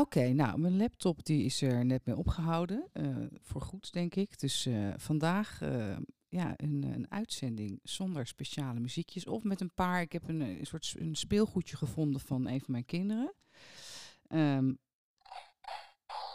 Oké, nou, mijn laptop die is er net mee opgehouden. eh, voor goed, denk ik. Dus eh, vandaag eh, ja, een, een uitzending zonder speciale muziekjes. Of met een paar. Ik heb een, een soort een speelgoedje gevonden van een van mijn kinderen. Ehm,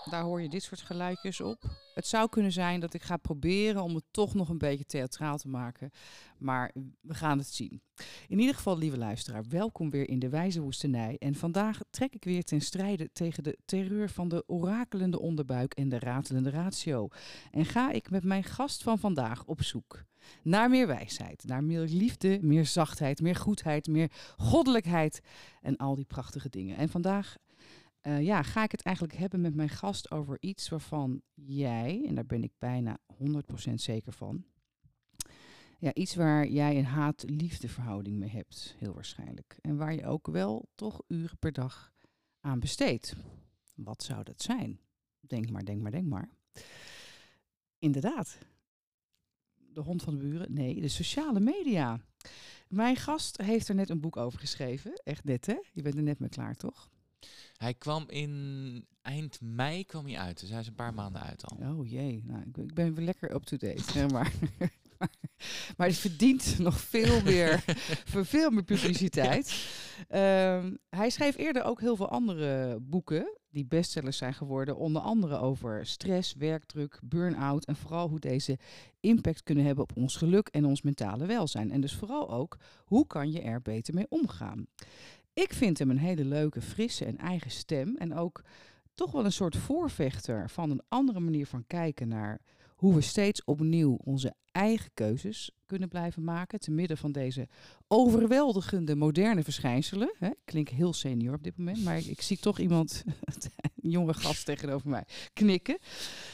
daar hoor je dit soort geluidjes op. Het zou kunnen zijn dat ik ga proberen om het toch nog een beetje theatraal te maken. Maar we gaan het zien. In ieder geval, lieve luisteraar, welkom weer in de Wijze Woestenij. En vandaag trek ik weer ten strijde tegen de terreur van de orakelende onderbuik en de ratelende ratio. En ga ik met mijn gast van vandaag op zoek naar meer wijsheid, naar meer liefde, meer zachtheid, meer goedheid, meer goddelijkheid en al die prachtige dingen. En vandaag eh, ja, ga ik het eigenlijk hebben met mijn gast over iets waarvan jij, en daar ben ik bijna 100% zeker van, ja, iets waar jij een haat-liefde verhouding mee hebt, heel waarschijnlijk. En waar je ook wel toch uren per dag aan besteedt. Wat zou dat zijn? Denk maar, denk maar, denk maar. Inderdaad. De hond van de buren? Nee, de sociale media. Mijn gast heeft er net een boek over geschreven. Echt net, hè? Je bent er net mee klaar, toch? Hij kwam in eind mei kwam hij uit, dus hij is een paar maanden uit al. Oh jee, nou, ik, ben- ik ben weer lekker up-to-date. hè, maar, maar het verdient nog veel meer, veel meer publiciteit. Ehm, hij schreef eerder ook heel veel andere boeken die bestsellers zijn geworden. Onder andere over stress, werkdruk, burn-out en vooral hoe deze impact kunnen hebben op ons geluk en ons mentale welzijn. En dus vooral ook, hoe kan je er beter mee omgaan? Ik vind hem een hele leuke, frisse en eigen stem. En ook toch wel een soort voorvechter van een andere manier van kijken naar hoe we steeds opnieuw onze eigen keuzes kunnen blijven maken. Te midden van deze overweldigende moderne verschijnselen. Hè, klink heel senior op dit moment, maar ik, ik zie toch iemand, een jonge gast tegenover mij, knikken.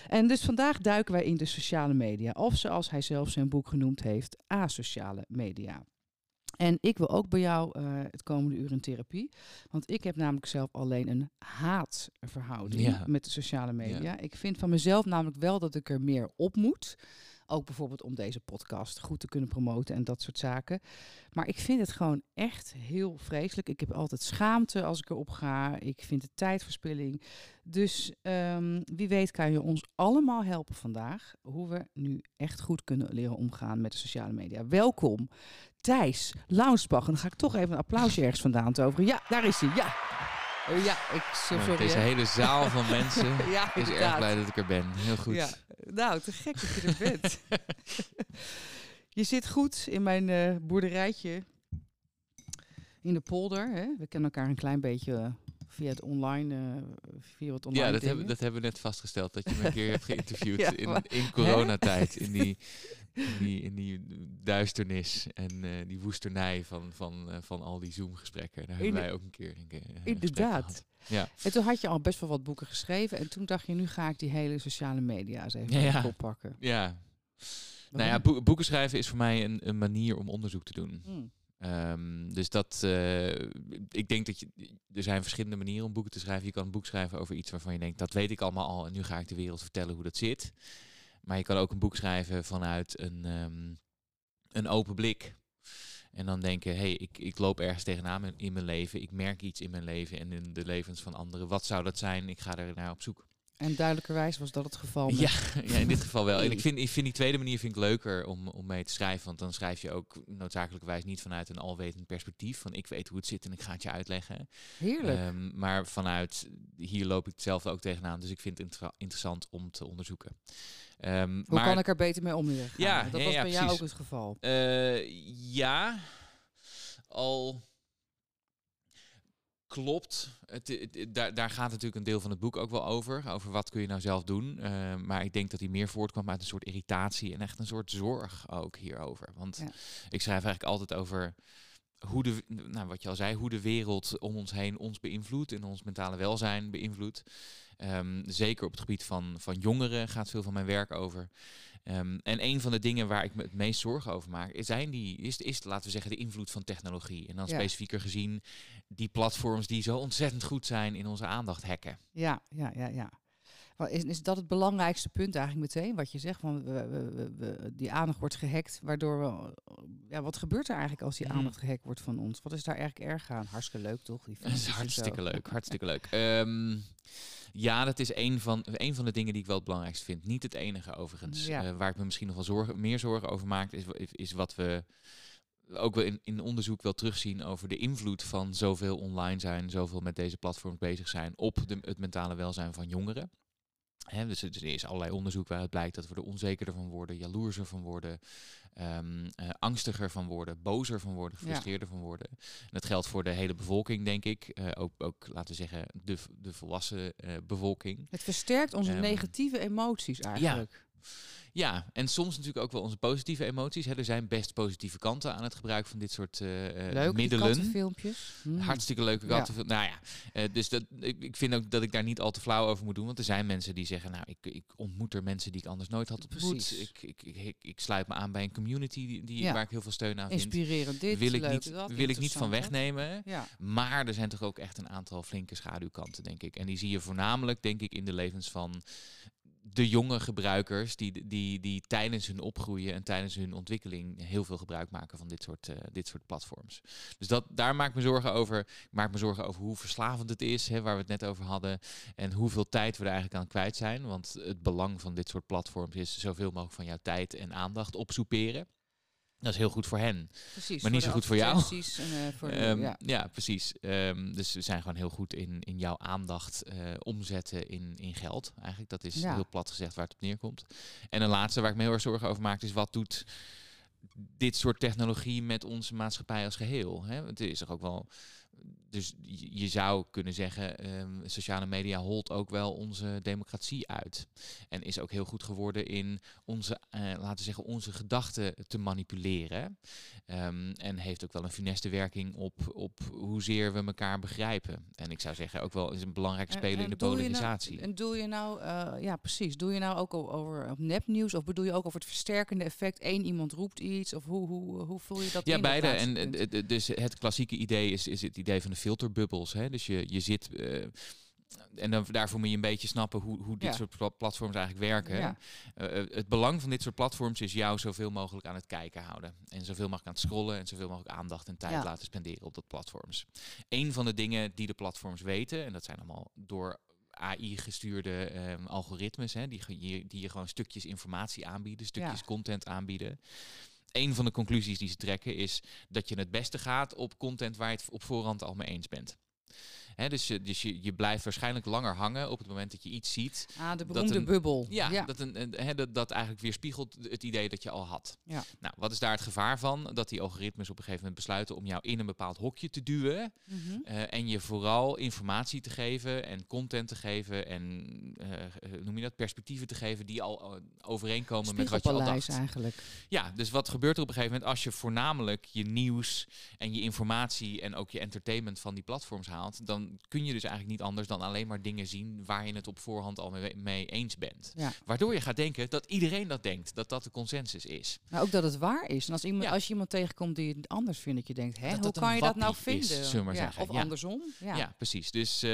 En dus vandaag duiken wij in de sociale media. Of zoals hij zelf zijn boek genoemd heeft, asociale media. En ik wil ook bij jou eh, het komende uur in therapie. Want ik heb namelijk zelf alleen een haatverhouding Ja. met de sociale media. Ja. Ik vind van mezelf namelijk wel dat ik er meer op moet. Ook bijvoorbeeld om deze podcast goed te kunnen promoten en dat soort zaken. Maar ik vind het gewoon echt heel vreselijk. Ik heb altijd schaamte als ik erop ga. Ik vind het tijdverspilling. Dus ehm, wie weet kan je ons allemaal helpen vandaag. Hoe we nu echt goed kunnen leren omgaan met de sociale media. Welkom Thijs Launsbach. En dan ga ik toch even een applausje ergens vandaan toveren. Ja, daar is hij. Ja. Eh, ja, ik Nou, sorry. Deze hè. hele zaal van mensen ja, is erg blij dat ik er ben. Heel goed. Ja, nou, te gek dat je er bent. je zit goed in mijn eh, boerderijtje in de polder. Hè? We kennen elkaar een klein beetje eh, via het online, eh, via het online Ja, dat hebben, dat hebben we net vastgesteld. Dat je me een keer hebt geïnterviewd Ja, in, maar- in coronatijd. In die, in, die, in die duisternis en eh, die woesternij van, van, eh, van al die Zoom-gesprekken. Daar hebben wij ook een keer een gesprek Inderdaad. Ja. En toen had je al best wel wat boeken geschreven. En toen dacht je, nu ga ik die hele sociale media eens even Ja, ja. Nou ja, boeken schrijven is voor mij een, een manier om onderzoek te doen. Hmm. Ehm, dus dat, eh, ik denk dat je, er zijn verschillende manieren om boeken te schrijven. Je kan een boek schrijven over iets waarvan je denkt, dat weet ik allemaal al en nu ga ik de wereld vertellen hoe dat zit. Maar je kan ook een boek schrijven vanuit een, ehm, een open blik. En dan denken, hé, hey, ik, ik loop ergens tegenaan in, in mijn leven. Ik merk iets in mijn leven en in de levens van anderen. Wat zou dat zijn? Ik ga er naar op zoek. En duidelijkerwijs was dat het geval. Met... Ja, ja, in dit geval wel. En ik vind, ik vind die tweede manier vind ik leuker om, om mee te schrijven. Want dan schrijf je ook noodzakelijkerwijs niet vanuit een alwetend perspectief. Van ik weet hoe het zit en ik ga het je uitleggen. Heerlijk. Ehm, maar vanuit, hier loop ik hetzelfde ook tegenaan. Dus ik vind het inter- interessant om te onderzoeken. Ehm, Hoe maar, kan ik er beter mee om? Ja, dat ja, was ja, bij jou ook het geval. Eh, ja, al klopt. Het, daar, daar gaat natuurlijk een deel van het boek ook wel over. Over wat kun je nou zelf doen. Eh, maar ik denk dat hij meer voortkwam uit een soort irritatie en echt een soort zorg ook hierover. Want Ja. ik schrijf eigenlijk altijd over hoe de, nou, wat je al zei, hoe de wereld om ons heen ons beïnvloedt en ons mentale welzijn beïnvloedt. Ehm, zeker op het gebied van, van jongeren gaat veel van mijn werk over. Ehm, en een van de dingen waar ik me het meest zorgen over maak, is, zijn die, is, is, laten we zeggen, de invloed van technologie. En dan Ja. specifieker gezien die platforms die zo ontzettend goed zijn in onze aandacht hacken. Ja, ja, ja, ja. Is, is dat het belangrijkste punt eigenlijk meteen? Wat je zegt, van we, we- we- we- die aandacht wordt gehackt, waardoor we... Ja, wat gebeurt er eigenlijk als die Hmm. aandacht gehackt wordt van ons? Wat is daar eigenlijk erg aan? Hartstikke leuk, toch? Die Dat is hartstikke leuk, hartstikke leuk. Ehm, ja, dat is een van, een van de dingen die ik wel het belangrijkst vind. Niet het enige overigens. Ja. Eh, waar ik me misschien nog wel zorgen, meer zorgen over maak, is, is, is wat we ook wel in, in onderzoek wel terugzien over de invloed van zoveel online zijn, zoveel met deze platforms bezig zijn op de, het mentale welzijn van jongeren. Dus er is allerlei onderzoek waaruit blijkt dat we er onzekerder van worden, jaloerser van worden, ehm, eh, angstiger van worden, bozer van worden, Ja. gefrustreerder van worden. En dat geldt voor de hele bevolking, denk ik. Eh, ook, ook, laten we zeggen, de, de volwassen eh, bevolking. Het versterkt onze Ehm, negatieve emoties eigenlijk. Ja, en soms natuurlijk ook wel onze positieve emoties. Hè. Er zijn best positieve kanten aan het gebruik van dit soort eh, eh, Leuk, die middelen. kattenfilmpjes. Hmm. Hartstikke leuke Ja. kanten. Nou ja, eh, dus dat, ik, ik vind ook dat ik daar niet al te flauw over moet doen. Want er zijn mensen die zeggen, nou, ik, ik ontmoet er mensen die ik anders nooit had ontmoet. Precies. Ik, ik, ik, ik, sluit me aan bij een community die, die, Ja. waar ik heel veel steun aan vind. Inspirerend dit, wil ik leuk niet, dat, wil ik niet van wegnemen. Ja, Maar er zijn toch ook echt een aantal flinke schaduwkanten, denk ik. En die zie je voornamelijk, denk ik, in de levens van de jonge gebruikers die, die, die tijdens hun opgroeien en tijdens hun ontwikkeling heel veel gebruik maken van dit soort, eh, dit soort platforms. Dus dat, daar maak ik me zorgen over. Ik maak me zorgen over hoe verslavend het is, hè, waar we het net over hadden. En hoeveel tijd we er eigenlijk aan kwijt zijn. Want het belang van dit soort platforms is zoveel mogelijk van jouw tijd en aandacht opsoeperen. Dat is heel goed voor hen. precies. Maar niet zo goed voor jou. En, eh, voor Ehm, ja. ja. precies. Ehm, dus we zijn gewoon heel goed in, in jouw aandacht eh, omzetten in, in geld. Eigenlijk, dat is Ja. heel plat gezegd waar het op neerkomt. En een laatste waar ik me heel erg zorgen over maak, is wat doet dit soort technologie met onze maatschappij als geheel? Hè? Want is toch ook wel. Dus je zou kunnen zeggen, ehm, sociale media holt ook wel onze democratie uit. En is ook heel goed geworden in onze, eh, laten we zeggen, onze gedachten te manipuleren. Ehm, en heeft ook wel een funeste werking op, op hoezeer we elkaar begrijpen. En ik zou zeggen ook wel is een belangrijke En- speler in de nou- polarisatie. en doe je nou, eh, ja precies, doe je nou ook over op nepnieuws of bedoel je ook over het versterkende effect? Eén iemand roept iets of hoe, hoe, hoe vul je dat? Ja, beide. En dus het klassieke idee is, is het idee van de filterbubbels. Hè? Dus je, je zit. eh, en dan, daarvoor moet je een beetje snappen hoe, hoe dit Ja. soort pla- platforms eigenlijk werken. Ja. Eh, eh, het belang van dit soort platforms is jou zoveel mogelijk aan het kijken houden. En zoveel mogelijk aan het scrollen en zoveel mogelijk aandacht en tijd Ja. laten spenderen op dat platforms. Een van de dingen die de platforms weten, en dat zijn allemaal door AI gestuurde ehm, algoritmes, hè, die, die je gewoon stukjes informatie aanbieden, stukjes content aanbieden. Een van de conclusies die ze trekken is dat je het beste gaat op content waar je het op voorhand al mee eens bent. Hè, dus je, dus je, je blijft waarschijnlijk langer hangen op het moment dat je iets ziet ah, de dat beroemde een- bubbel. ja, ja. Dat, een, een, hè, dat, dat eigenlijk weerspiegelt het idee dat je al had. Ja. Nou, wat is daar het gevaar van? Dat die algoritmes op een gegeven moment besluiten om jou in een bepaald hokje te duwen. Mhm. eh, en je vooral informatie te geven en content te geven en eh, eh, noem je dat, perspectieven te geven die al eh, overeenkomen met wat je al dacht. eigenlijk. Ja, dus wat gebeurt er op een gegeven moment als je voornamelijk je nieuws en je informatie en ook je entertainment van die platforms haalt, dan kun je dus eigenlijk niet anders dan alleen maar dingen zien waar je het op voorhand al mee, mee eens bent. Ja. Waardoor je gaat denken dat iedereen dat denkt, dat dat de consensus is. Maar ook dat het waar is. En als, iemand, Ja. als je iemand tegenkomt die het anders vindt, dat je denkt, hè, Dat hoe dat kan je dat nou is, vinden? maar Ja, zeggen. Of Ja. andersom. Ja. Ja, precies. Dus, eh,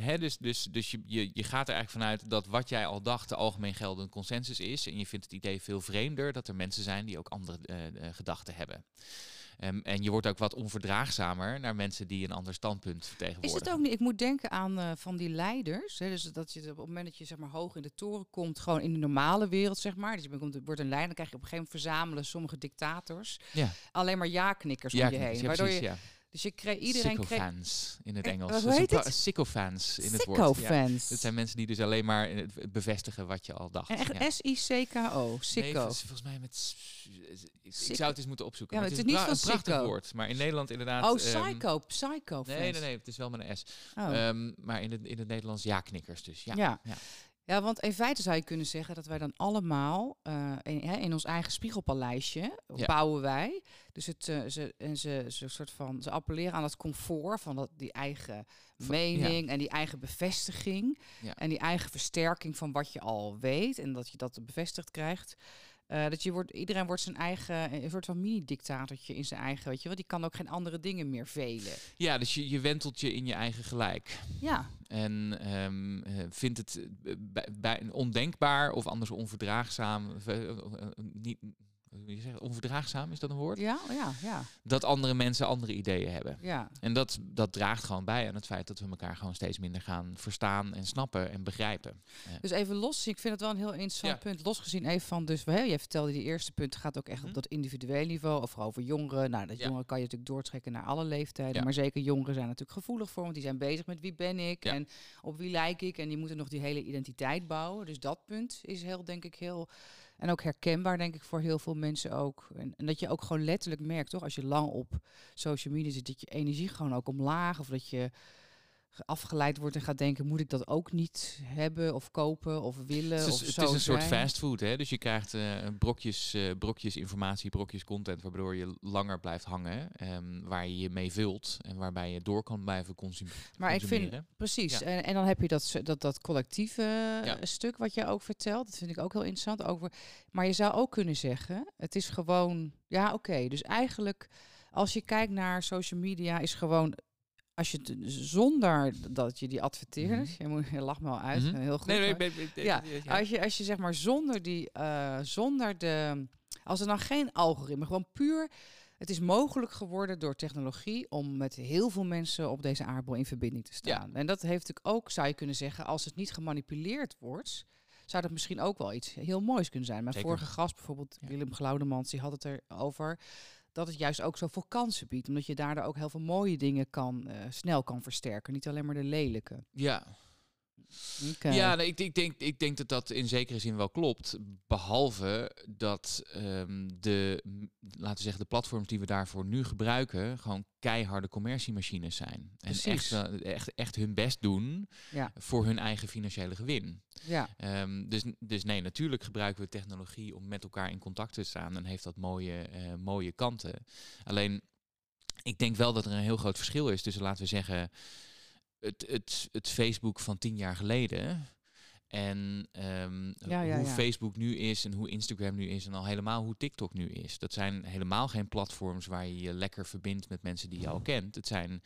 hè, dus, dus, dus je, je, je gaat er eigenlijk vanuit dat wat jij al dacht de algemeen geldende consensus is. En je vindt het idee veel vreemder dat er mensen zijn die ook andere eh, eh, gedachten hebben. Ehm, en je wordt ook wat onverdraagzamer naar mensen die een ander standpunt Is vertegenwoordigen. het ook niet? Ik moet denken aan eh, van die leiders. Hè, dus dat je op het moment dat je zeg maar hoog in de toren komt, gewoon in de normale wereld, zeg maar. Dus je komt, wordt een leider, dan krijg je op een gegeven moment verzamelen sommige dictators Ja. alleen maar ja-knikkers Ja, om je heen. ja, waardoor precies, je, ja. Dus je kreeg iedereen Sycophants in het Eh, Engels. is heet het? Sycophants in het woord. Ja. Dat zijn mensen die dus alleen maar bevestigen wat je al dacht. En echt Ja. S-I-C-K-O, Nee, sicko. volgens- volgens mij met... Ik Sicko. zou het eens moeten opzoeken. Ja, maar het is, niet van een prachtig sicko. woord. Maar in Nederland inderdaad... oh, ehm, psycho, psycho Nee, nee, nee, het is wel met een S. Oh. Ehm, maar in het, in het Nederlands ja-knikkers dus. Ja. Ja. Ja. Want in feite zou je kunnen zeggen dat wij dan allemaal eh, in, in ons eigen spiegelpaleisje Ja. bouwen wij. Dus het, eh, ze, en ze, ze, soort van, ze appelleren aan het comfort van dat, die eigen mening en die eigen bevestiging. Ja. En die eigen versterking van wat je al weet en dat je dat bevestigd krijgt. Eh, dat je wordt, iedereen wordt zijn eigen, een soort van mini-dictatortje in zijn eigen, weet je wel. Die kan ook geen andere dingen meer velen. Ja, dus je, je wentelt je in je eigen gelijk. Ja. En ehm, eh, vindt het eh, bij, bij, ondenkbaar of anders onverdraagzaam, eh, eh, eh, niet, je zegt, onverdraagzaam, is dat een woord? Ja, oh ja, ja, Dat andere mensen andere ideeën hebben. ja. En dat, dat draagt gewoon bij aan het feit dat we elkaar gewoon steeds minder gaan verstaan en snappen en begrijpen. Dus even los, ik vind het wel een heel interessant Ja. punt. Losgezien even van, dus hè, jij vertelde die eerste punt gaat ook echt Mhm. op dat individueel niveau, of over jongeren. Nou, dat Ja. jongeren kan je natuurlijk doortrekken naar alle leeftijden, maar zeker jongeren zijn natuurlijk gevoelig voor, want die zijn bezig met wie ben ik en op wie lijk ik en die moeten nog die hele identiteit bouwen. Dus dat punt is heel, denk ik, heel en ook herkenbaar, denk ik, voor heel veel mensen ook. En, en dat je ook gewoon letterlijk merkt, toch, als je lang op social media zit, dat je energie gewoon ook omlaag of dat je afgeleid wordt en gaat denken, moet ik dat ook niet hebben of kopen of willen Het is, of het zo is een soort fastfood, hè? Dus je krijgt eh, brokjes, eh, brokjes informatie, brokjes content, waardoor je langer blijft hangen, ehm, waar je je mee vult en waarbij je door kan blijven consum Maar ik vind consumeren. precies. Ja. En, en dan heb je dat, dat, dat collectieve eh, Ja. stuk wat je ook vertelt. Dat vind ik ook heel interessant. Over, maar je zou ook kunnen zeggen, het is gewoon, ja, oké. dus eigenlijk, als je kijkt naar social media, is gewoon. Als je het zonder dat je die adverteerders, je, moet, je lacht me al uit, Mhm. heel goed. Nee, nee, ben- Ja, ja. Als je, als je zeg maar zonder die, eh, zonder de, als er dan geen algoritme, gewoon puur, het is mogelijk geworden door technologie om met heel veel mensen op deze aardbol in verbinding te staan. En dat heeft natuurlijk ook, zou je kunnen zeggen, als het niet gemanipuleerd wordt, zou dat misschien ook wel iets heel moois kunnen zijn. Mijn Zeker. vorige gast, bijvoorbeeld. Willem Glaudemans, die had het erover dat het juist ook zoveel kansen biedt. Omdat je daardoor ook heel veel mooie dingen kan, eh, snel kan versterken. Niet alleen maar de lelijke. ja. Ja, nee, ik, ik, denk, ik denk dat dat in zekere zin wel klopt. Behalve dat ehm, de, laten we zeggen, de platforms die we daarvoor nu gebruiken, gewoon keiharde commerciemachines zijn. En echt, echt, echt hun best doen Ja. voor hun eigen financiële gewin. ja. Ehm, dus, dus nee, natuurlijk gebruiken we technologie om met elkaar in contact te staan en heeft dat mooie, eh, mooie kanten. Alleen, ik denk wel dat er een heel groot verschil is tussen, laten we zeggen, het, het, het Facebook van tien jaar geleden. En ehm, Ja, ja, hoe ja. Facebook nu is en hoe Instagram nu is en al helemaal hoe TikTok nu is. Dat zijn helemaal geen platforms waar je je lekker verbindt met mensen die je al kent. Het zijn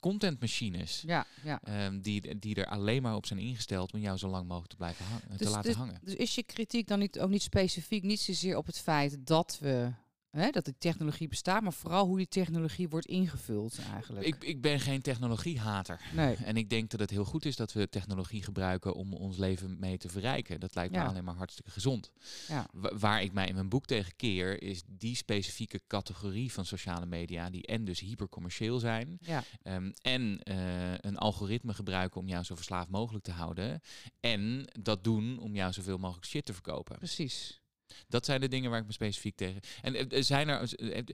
contentmachines. Ja, ja. Ehm, die, die er alleen maar op zijn ingesteld om jou zo lang mogelijk te blijven hangen, te Dus- laten dus- hangen. Dus is je kritiek dan niet, ook niet specifiek, niet zozeer op het feit dat we, hè, dat de technologie bestaat, maar vooral hoe die technologie wordt ingevuld eigenlijk? Ik, ik ben geen technologiehater. nee. En ik denk dat het heel goed is dat we technologie gebruiken om ons leven mee te verrijken. Dat lijkt Ja. me alleen maar hartstikke gezond. Ja. Wa- waar ik mij in mijn boek tegen keer, is die specifieke categorie van sociale media, die en dus hypercommercieel zijn, Ja, ehm, en eh, een algoritme gebruiken om jou zo verslaafd mogelijk te houden, en dat doen om jou zoveel mogelijk shit te verkopen. precies. Dat zijn de dingen waar ik me specifiek tegen. En eh, er zijn er. eh, eh,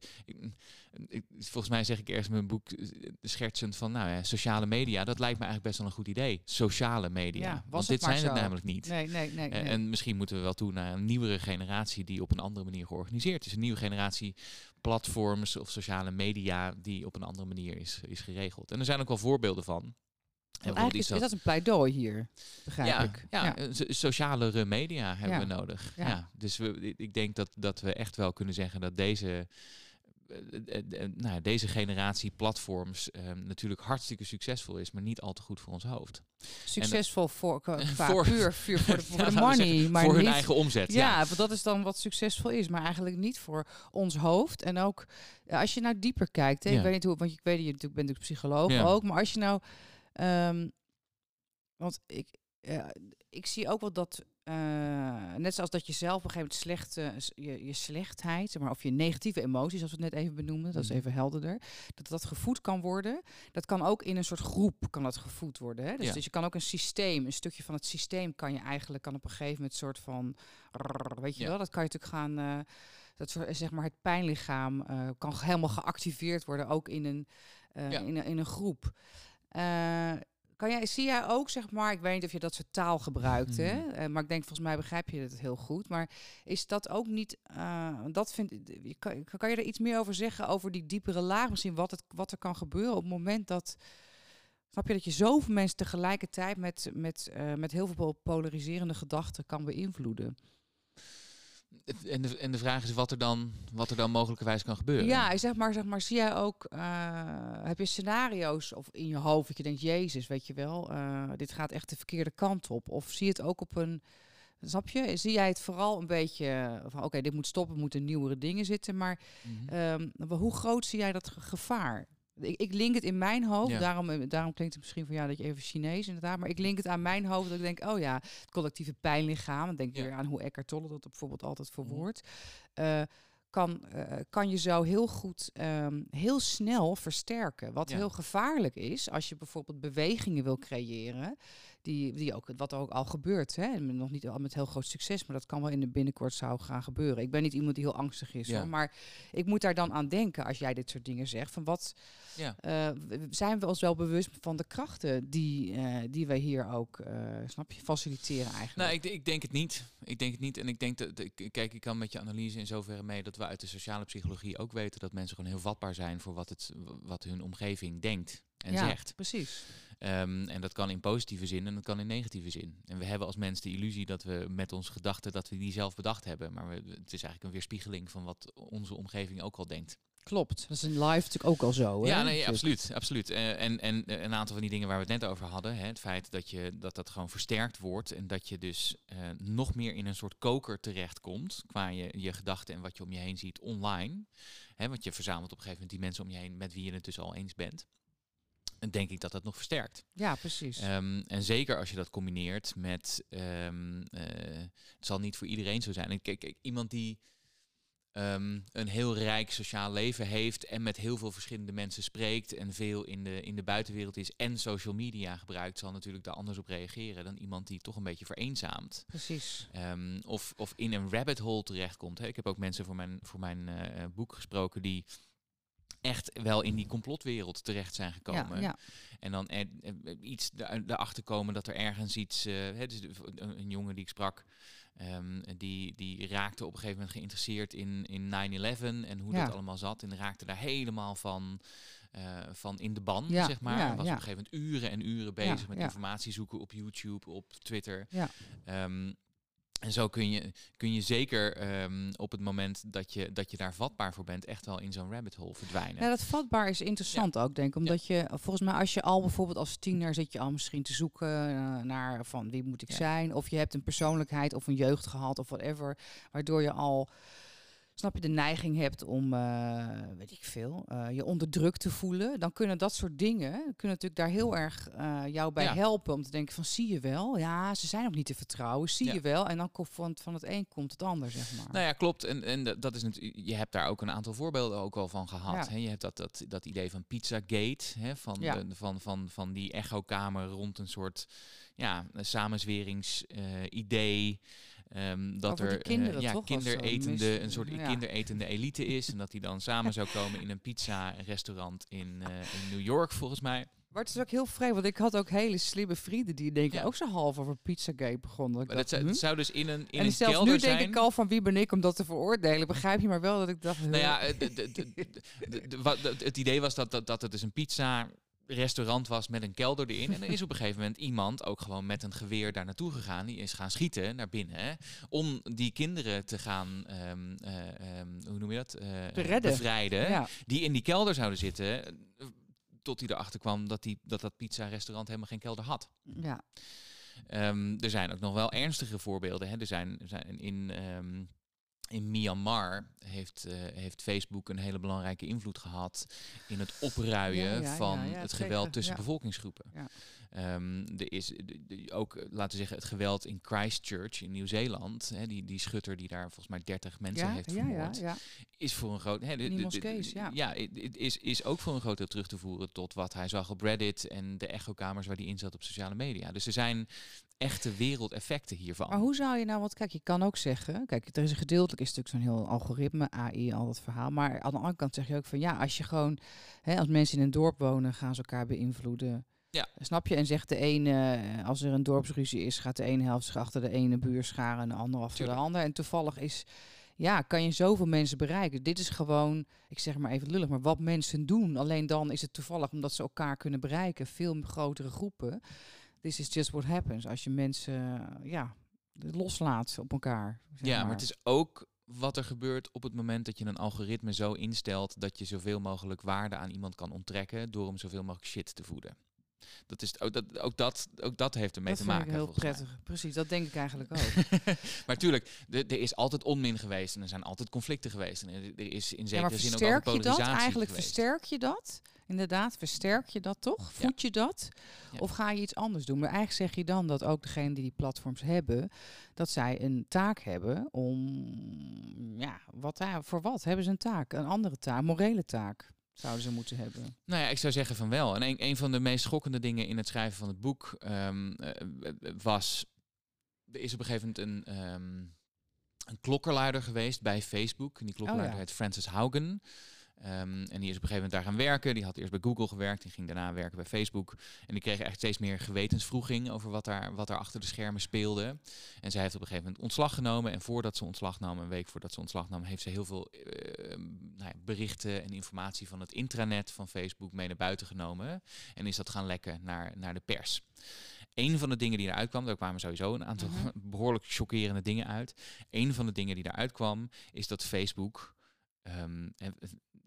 volgens mij zeg ik ergens in mijn boek eh, schertsend van. Nou ja, sociale media. Dat lijkt me eigenlijk best wel een goed idee. Sociale media. Ja, Want dit zijn het namelijk niet. Nee, nee, nee. Eh, nee. En misschien moeten we wel toe naar een nieuwere generatie die op een andere manier georganiseerd is. Een nieuwe generatie platforms of sociale media die op een andere manier is, is geregeld. En er zijn ook wel voorbeelden van. En eigenlijk is, is dat een pleidooi hier, begrijp ja, ik. Ja, so- socialere media hebben Ja. we nodig. Ja. Ja. dus we, ik- denk dat, dat we echt wel kunnen zeggen dat deze, eh, eh, eh, nou, deze generatie platforms eh, natuurlijk hartstikke succesvol is, maar niet al te goed voor ons hoofd. Succesvol voor, Voor- puur, puur voor de, voor money, zeggen, maar voor hun niet, eigen omzet. Ja, Ja. want dat is dan wat succesvol is, maar eigenlijk niet voor ons hoofd. En ook als je nou dieper kijkt, hè, ik weet niet hoe, want ik weet dat je natuurlijk bent natuurlijk psycholoog ook, maar als je nou, ehm, want ik, ik zie ook wel dat, eh, net zoals dat je zelf op een gegeven moment slecht, je, je slechtheid, zeg maar, of je negatieve emoties, als we het net even benoemden, dat is Mhm. even helderder, dat dat gevoed kan worden. Dat kan ook in een soort groep kan dat gevoed worden. Hè? Dus, Ja. dus je kan ook een systeem, een stukje van het systeem kan je eigenlijk kan op een gegeven moment soort van, weet je Ja. wel, dat kan je natuurlijk gaan, eh, dat soort, zeg maar het pijnlichaam eh, kan helemaal geactiveerd worden, ook in een, Ja. in, een in een groep. Eh, kan jij, zie jij ook, zeg maar, ik weet niet of je dat soort taal gebruikt, hè? Mhm. Eh, maar ik denk volgens mij begrijp je het heel goed. Maar is dat ook niet, eh, dat vind, kan, kan je er iets meer over zeggen, over die diepere laag misschien, wat, het, wat er kan gebeuren op het moment dat, snap je, dat je zoveel mensen tegelijkertijd met, met, met heel veel polariserende gedachten kan beïnvloeden? En, de, en de vraag is wat er dan, wat er dan mogelijkerwijs kan gebeuren. Ja, zeg maar, zeg maar, zie jij ook, uh, heb je scenario's of in je hoofd dat je denkt, Jezus, weet je wel, uh, dit gaat echt de verkeerde kant op. Of zie je het ook op een, snap je, zie jij het vooral een beetje van, oké, dit moet stoppen, moeten nieuwere dingen zitten. Maar mm -hmm. um, hoe groot zie jij dat gevaar? Ik, ik link het in mijn hoofd, Ja. daarom, eh, daarom klinkt het misschien van ja dat je even Chinees inderdaad, maar ik link het aan mijn hoofd dat ik denk, oh ja, het collectieve pijnlichaam, dan denk Ja. weer aan hoe Eckhart Tolle dat bijvoorbeeld altijd Mhm. verwoordt, eh, kan, eh, kan je zo heel goed, ehm, heel snel versterken. Wat Ja. heel gevaarlijk is, als je bijvoorbeeld bewegingen wil creëren, die, die ook, wat ook al gebeurt, hè? en nog niet al met heel groot succes, maar dat kan wel in de binnenkort zou gaan gebeuren. Ik ben niet iemand die heel angstig is, Ja. hoor, maar ik moet daar dan aan denken als jij dit soort dingen zegt, van wat, Ja. eh, zijn we ons wel bewust van de krachten die, eh, die wij hier ook, eh, snap je, faciliteren eigenlijk? Nou, ik, ik denk het niet. Ik denk het niet. En ik denk dat, kijk, ik kan met je analyse in zoverre mee dat we uit de sociale psychologie ook weten dat mensen gewoon heel vatbaar zijn voor wat, het, wat hun omgeving denkt en ja, zegt. precies. Ehm, en dat kan in positieve zin en dat kan in negatieve zin. En we hebben als mens de illusie dat we met onze gedachten dat we die zelf bedacht hebben. Maar we, het is eigenlijk een weerspiegeling van wat onze omgeving ook al denkt. Klopt. Dat is in live natuurlijk ook al zo. hè? Ja, nee, absoluut. absoluut. Eh, en, en eh, een aantal van die dingen waar we het net over hadden, hè, het feit dat, je, dat dat gewoon versterkt wordt en dat je dus eh, nog meer in een soort koker terechtkomt qua je, je gedachten en wat je om je heen ziet online. Hè, want je verzamelt op een gegeven moment die mensen om je heen met wie je het dus al eens bent. En denk ik dat dat nog versterkt. Ja, precies. Ehm, en zeker als je dat combineert met, ehm, eh, het zal niet voor iedereen zo zijn. En kijk, kijk, iemand die ehm, een heel rijk sociaal leven heeft en met heel veel verschillende mensen spreekt en veel in de, in de buitenwereld is en social media gebruikt, zal natuurlijk daar anders op reageren dan iemand die toch een beetje vereenzaamt. precies. Of, of in een rabbit hole terechtkomt. Hè. Ik heb ook mensen voor mijn, voor mijn eh, boek gesproken die echt wel in die complotwereld terecht zijn gekomen. Ja, ja. En dan er, eh, iets da- daarachter komen dat er ergens iets... eh, hè, dus een, een jongen die ik sprak, ehm, die, die raakte op een gegeven moment geïnteresseerd in, in 9-11 en hoe Ja. dat allemaal zat. En raakte daar helemaal van, eh, van in de ban, zeg maar. En was op een gegeven moment uren en uren bezig met informatie zoeken op YouTube, op Twitter. Ja. En zo kun je, kun je zeker ehm, op het moment dat je, dat je daar vatbaar voor bent, echt wel in zo'n rabbit hole verdwijnen. Ja, dat vatbaar is interessant ook, denk ik. Omdat je, volgens mij, als je al bijvoorbeeld als tiener zit je al misschien te zoeken eh, naar van wie moet ik Ja. zijn. Of je hebt een persoonlijkheid of een jeugd gehad of whatever. Waardoor je al, snap je, de neiging hebt om, eh, weet ik veel, eh, je onderdrukt te voelen. Dan kunnen dat soort dingen, kunnen natuurlijk daar heel erg eh, jou bij Ja. helpen. Om te denken van, zie je wel? Ja, ze zijn ook niet te vertrouwen. Zie Ja. je wel? En dan komt van, van het een komt het ander, zeg maar. Nou ja, klopt. En, en dat- is natuurlijk, je hebt daar ook een aantal voorbeelden ook al van gehad. Ja. Hè? Je hebt dat, dat, dat idee van Pizzagate, hè? Van, de, van, van, van die echokamer rond een soort ja, samenzweringsidee. Ehm, dat er eh, kinderen, ja, kinderetende, een soort ja. kinderetende elite is. En dat die dan samen zou komen in een pizza-restaurant in, eh, in New York, volgens mij. Maar het is ook heel vreemd, want ik had ook hele slimme vrienden die denken Ja. ook zo half over Pizzagate begonnen. Ik dat hm? zou dus in een, in en een zelfs nu denk ik al van wie ben ik om dat te veroordelen. Begrijp je maar wel dat ik dacht... Nou ja, het idee was dat, dat, dat het dus een pizza restaurant was met een kelder erin. En er is op een gegeven moment iemand ook gewoon met een geweer daar naartoe gegaan. Die is gaan schieten naar binnen. hè, om die kinderen te gaan, ehm, eh, ehm, hoe noem je dat? Eh, redden. Bevrijden. ja. Die in die kelder zouden zitten. eh, Tot hij erachter kwam dat, die, dat dat pizza restaurant helemaal geen kelder had. ja. Ehm, er zijn ook nog wel ernstige voorbeelden. Hè. Er zijn, er zijn in, in Myanmar heeft, eh, heeft Facebook een hele belangrijke invloed gehad in het opruien Ja, ja, van ja, het zeker, geweld tussen bevolkingsgroepen. Ja. Ehm, er is de- de- ook, eh, laten we zeggen, het geweld in Christchurch in Nieuw-Zeeland. hè, Die, die schutter die daar volgens mij 30 mensen heeft ja, ja, vermoord ja. is voor een groot. Hè, de- Die de- de- moskees, ja. ja, is, is ook voor een groot deel terug te voeren tot wat hij zag op Reddit en de echokamers waar hij in zat op sociale media. Dus er zijn echte wereldeffecten hiervan. Maar hoe zou je nou, want kijk, je kan ook zeggen, kijk, er is een gedeeltelijk is natuurlijk zo'n heel algoritme, AI, al dat verhaal. Maar aan de andere kant zeg je ook van ja, als je gewoon, hè, als mensen in een dorp wonen, gaan ze elkaar beïnvloeden. Ja. Snap je? En zegt de ene, eh, als er een dorpsruzie is, gaat de ene helft zich achter de ene buur scharen en de andere achter de ander. En toevallig is, ja, kan je zoveel mensen bereiken. Dit is gewoon, ik zeg maar even lullig, maar wat mensen doen. Alleen dan is het toevallig omdat ze elkaar kunnen bereiken. Veel grotere groepen. This is just what happens als je mensen, eh, ja, loslaat op elkaar. zeg ja, maar het is ook wat er gebeurt op het moment dat je een algoritme zo instelt dat je zoveel mogelijk waarde aan iemand kan onttrekken door hem zoveel mogelijk shit te voeden. Dat is, ook, dat, ook, dat, ook dat heeft ermee dat te vind maken. ik heel mij. prettig. Precies, dat denk ik eigenlijk ook. maar tuurlijk, er is altijd onmin geweest en er zijn altijd conflicten geweest. En er, is in ja, zekere zin ook versterk altijd je dat? polarisatie Eigenlijk geweest. versterk je dat? Inderdaad, versterk je dat toch? Voed je dat? Ja. Of ga je iets anders doen? Maar eigenlijk zeg je dan dat ook degenen die die platforms hebben, dat zij een taak hebben om, ja, wat, voor wat hebben ze een taak? Een andere taak, morele taak zouden ze moeten hebben. Nou ja, ik zou zeggen van wel. En een, een van de meest schokkende dingen in het schrijven van het boek ehm, eh, was... Er is op een gegeven moment een, een klokkenluider geweest bij Facebook. En die klokkenluider ja. heet Francis Haugen. Ehm, en die is op een gegeven moment daar gaan werken. Die had eerst bij Google gewerkt. Die ging daarna werken bij Facebook. En die kreeg echt steeds meer gewetensvroeging over wat daar, wat daar achter de schermen speelde. En zij heeft op een gegeven moment ontslag genomen. En voordat ze ontslag nam, een week voordat ze ontslag nam, heeft ze heel veel eh, nou ja, berichten en informatie van het intranet van Facebook mee naar buiten genomen. En is dat gaan lekken naar, naar de pers. Een van de dingen die eruit kwam, daar kwamen sowieso een aantal Mhm. behoorlijk chockerende dingen uit. Een van de dingen die eruit kwam, is dat Facebook, ehm, en-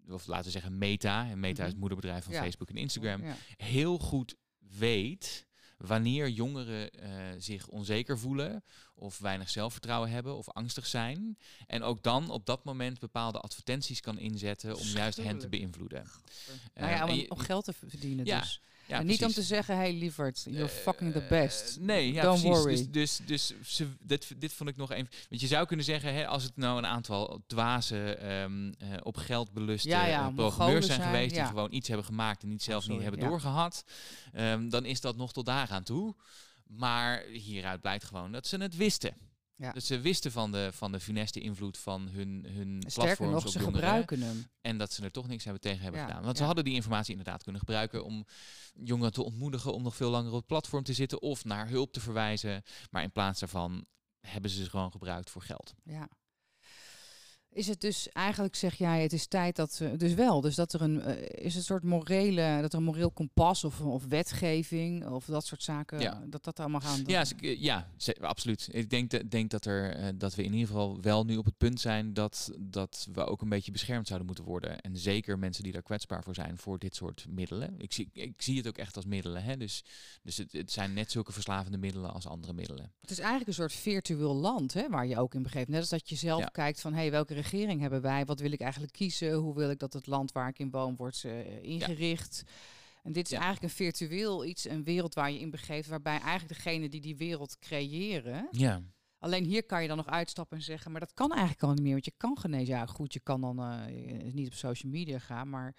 of laten we zeggen Meta, en Meta is Mhm. het moederbedrijf van Ja. Facebook en Instagram, Ja. heel goed weet wanneer jongeren eh, zich onzeker voelen of weinig zelfvertrouwen hebben of angstig zijn. En ook dan op dat moment bepaalde advertenties kan inzetten om juist hen te beïnvloeden. nou ja, Eh, om, geld te verdienen Ja, dus. Ja, en niet om te zeggen, hey lieverd, you're Eh, fucking the best. nee, ja, Don't precies. worry. Dus, dus, dus ze, dit, dit vond ik nog een. Want je zou kunnen zeggen, hè, als het nou een aantal dwaze, ehm, eh, op geld beluste Ja, ja, eh, programmeurs zijn zijn, geweest, ja. die gewoon iets hebben gemaakt en niet zelf niet hebben doorgehad, ehm, dan is dat nog tot daar aan toe. Maar hieruit blijkt gewoon dat ze het wisten. Ja. Dat ze wisten van de, van de funeste invloed van hun, hun Sterker platforms nog, op ze jongeren. gebruiken hem. En dat ze er toch niks hebben tegen hebben Ja, gedaan. Want ze hadden die informatie inderdaad kunnen gebruiken om jongeren te ontmoedigen om nog veel langer op het platform te zitten of naar hulp te verwijzen. Maar in plaats daarvan hebben ze ze gewoon gebruikt voor geld. Ja. Is het dus eigenlijk, zeg jij, het is tijd dat dus wel, dus dat er een, eh, is een soort morele, dat er een moreel kompas of, of wetgeving of dat soort zaken, Ja. dat dat allemaal gaan Ja, eh, ja absoluut. Ik denk, de- denk dat, er, eh, dat we in ieder geval wel nu op het punt zijn dat, dat we ook een beetje beschermd zouden moeten worden. En zeker mensen die daar kwetsbaar voor zijn voor dit soort middelen. Ik zie, ik zie het ook echt als middelen. Hè? Dus, dus het, het zijn net zulke verslavende middelen als andere middelen. Het is eigenlijk een soort virtueel land, hè, waar je ook in begreep. Net als dat je zelf Ja. kijkt van, hé, hey, welke regering hebben wij? Wat wil ik eigenlijk kiezen? Hoe wil ik dat het land waar ik in woon wordt eh, ingericht? En dit is Ja. eigenlijk een virtueel iets, een wereld waar je in begeeft, waarbij eigenlijk degene die die wereld creëren, Ja. Alleen hier kan je dan nog uitstappen en zeggen, maar dat kan eigenlijk al niet meer. Want je kan genezen. Ja, goed, je kan dan eh, niet op social media gaan, maar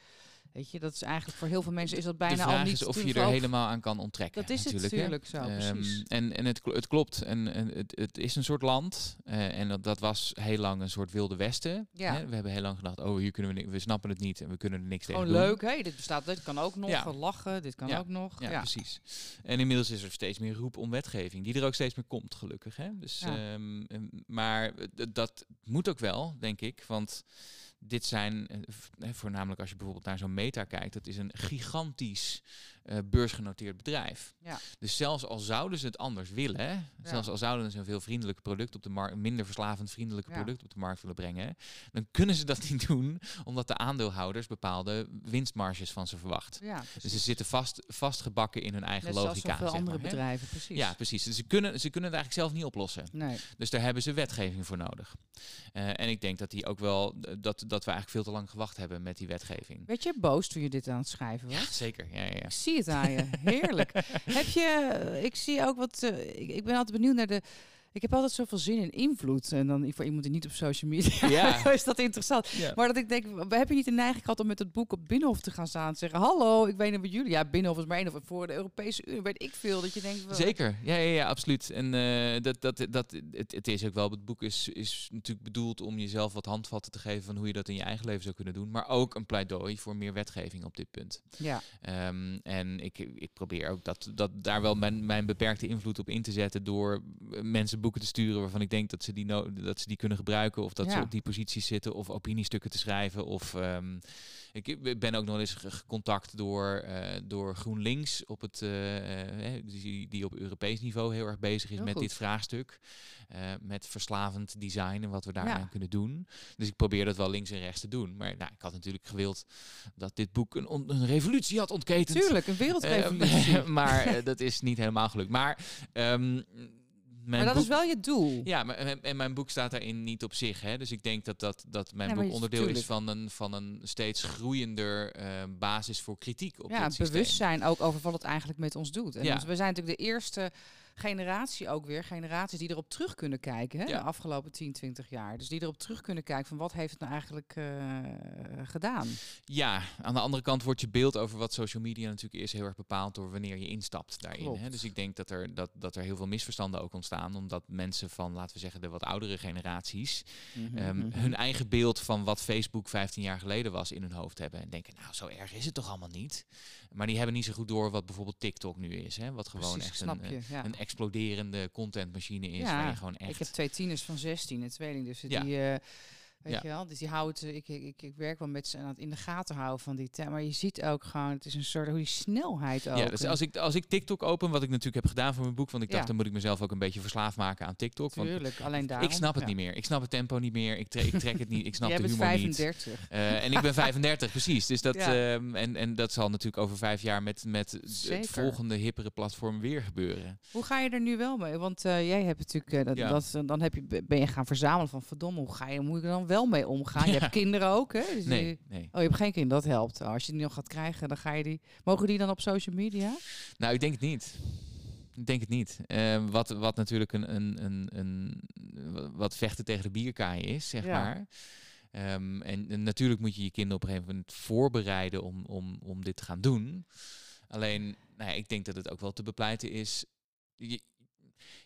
weet je, dat is eigenlijk voor heel veel mensen is dat bijna de vraag al niet is of je er helemaal aan kan onttrekken. Dat is het natuurlijk, hè. zo, Ehm, precies. en en het, het klopt. En, en het, het is een soort land. eh, en dat, dat was heel lang een soort wilde westen. Ja. Hè. We hebben heel lang gedacht, oh, hier kunnen we, we snappen het niet en we kunnen er niks tegen doen. leuk, hè? Dit bestaat, dit kan ook nog. Ja. Lachen, dit kan Ja. ook nog. Ja, precies. En inmiddels is er steeds meer roep om wetgeving, die er ook steeds meer komt, gelukkig. Hè? Dus, Ja. ehm, em, maar eh, dat moet ook wel, denk ik. Want dit zijn, eh, eh, voornamelijk als je bijvoorbeeld naar zo'n meta kijkt, dat is een gigantisch eh, beursgenoteerd bedrijf. Ja. Dus zelfs al zouden ze het anders willen, hè, zelfs al zouden ze een veel vriendelijker product op de markt, minder verslavend vriendelijke Ja. product op de markt willen brengen, dan kunnen ze dat niet doen, omdat de aandeelhouders bepaalde winstmarges van ze verwacht. ja Dus ze zitten vast, vastgebakken in hun eigen Net zoals logica. zeg andere maar, bedrijven, precies. Ja, precies. Dus ze kunnen, ze kunnen het eigenlijk zelf niet oplossen. Nee. Dus daar hebben ze wetgeving voor nodig. Eh, en ik denk dat die ook wel dat, dat we eigenlijk veel te lang gewacht hebben met die wetgeving. Werd je boos toen je dit aan het schrijven was? Zeker, ja, ja, ja. Ik zie het aan je. Heerlijk. heb je, eh, ik zie ook wat, eh, ik, ik ben altijd benieuwd naar de, ik heb altijd zoveel zin in invloed. En dan voor iemand die niet op social media Ja. is dat interessant. Maar dat ik denk, we hebben niet de neiging gehad om met het boek op Binnenhof te gaan staan en zeggen, hallo, ik weet niet wat jullie, ja, Binnenhof is maar één of voor de Europese Unie, weet ik veel, dat je denkt, wel- Zeker, ja, ja, ja absoluut. En eh, dat, dat, dat, het, het is ook wel, het boek is, is natuurlijk bedoeld om jezelf wat handvatten te geven van hoe je dat in je eigen leven zou kunnen doen. Maar ook een pleidooi voor meer wetgeving op dit punt. Ja, Ehm, en ik, ik probeer ook dat, dat daar wel mijn, mijn beperkte invloed op in te zetten door eh, mensen boeken te sturen waarvan ik denk dat ze die, no dat ze die kunnen gebruiken. Of dat ze op die posities zitten. Of opiniestukken te schrijven. Of ehm, ik ben ook nog eens ge- gecontact door, eh, door GroenLinks op het, eh, die, die op Europees niveau heel erg bezig is Heel met goed. dit vraagstuk. Met verslavend design en wat we daaraan Ja. kunnen doen. Dus ik probeer dat wel links en rechts te doen. Maar nou, ik had natuurlijk gewild dat dit boek een, een revolutie had ontketend. Tuurlijk, een wereldrevolutie. Eh, maar dat is niet helemaal gelukt. Maar, ehm, maar dat boek, is wel je doel. Ja, maar, en- mijn boek staat daarin niet op zich. Hè? Dus ik denk dat, dat, dat mijn Ja, boek onderdeel tuurlijk. is van een, van een steeds groeiender eh, basis voor kritiek op ja, dit systeem. bewustzijn ook over wat het eigenlijk met ons doet. En Ja. dus we zijn natuurlijk de eerste generatie ook weer, generaties die erop terug kunnen kijken, hè, Ja. de afgelopen 10, 20 jaar. Dus die erop terug kunnen kijken van wat heeft het nou eigenlijk eh, gedaan. Ja, aan de andere kant wordt je beeld over wat social media natuurlijk is heel erg bepaald door wanneer je instapt daarin. Hè? Dus ik denk dat er, dat, dat er heel veel misverstanden ook ontstaan, omdat mensen van, laten we zeggen, de wat oudere generaties ehm, Mhm. hun eigen beeld van wat Facebook 15 jaar geleden was in hun hoofd hebben. En denken, nou, zo erg is het toch allemaal niet. Maar die hebben niet zo goed door wat bijvoorbeeld TikTok nu is. Hè? Wat gewoon Precies, echt een, je. eh, Ja. een exploderende contentmachine is. Ja, waar je gewoon echt... Ik heb twee tieners van 16, een tweeling. Dus Ja. die, eh, weet Ja. je wel, dus die houdt, eh, ik, ik, ik, ik werk wel met ze aan het in de gaten houden van die tijd. Maar je ziet ook gewoon, het is een soort, hoe die snelheid ook. Ja, dus als ik, als ik TikTok open, wat ik natuurlijk heb gedaan voor mijn boek, want ik dacht, Ja. dan moet ik mezelf ook een beetje verslaafd maken aan TikTok. Want Tuurlijk, alleen daarom. ik snap het ja. niet meer. Ik snap het tempo niet meer. Ik, tre- ik trek het niet. Ik snap Jij de bent humor niet. 35. Eh, en ik ben 35, precies. Dus dat, ehm, en, en dat zal natuurlijk over vijf jaar met, met het volgende hippere platform weer gebeuren. Hoe ga je er nu wel mee? Want eh, jij hebt natuurlijk, dat, dan heb je, ben je gaan verzamelen van verdomme, hoe ga je, moet er dan wel mee omgaan? Je hebt kinderen ook, hè? Dus Nee, nee. oh, je hebt geen kind, dat helpt. Oh, als je die nog gaat krijgen, dan ga je die. Mogen die dan op social media? Nou, ik denk het niet. Ik denk het niet. Eh, wat, wat natuurlijk een, een, een, een wat vechten tegen de bierkaai is, zeg Ja. maar. Ehm, en, en natuurlijk moet je je kinderen op een gegeven moment voorbereiden om, om, om dit te gaan doen. Alleen, nou ja, ik denk dat het ook wel te bepleiten is. Je,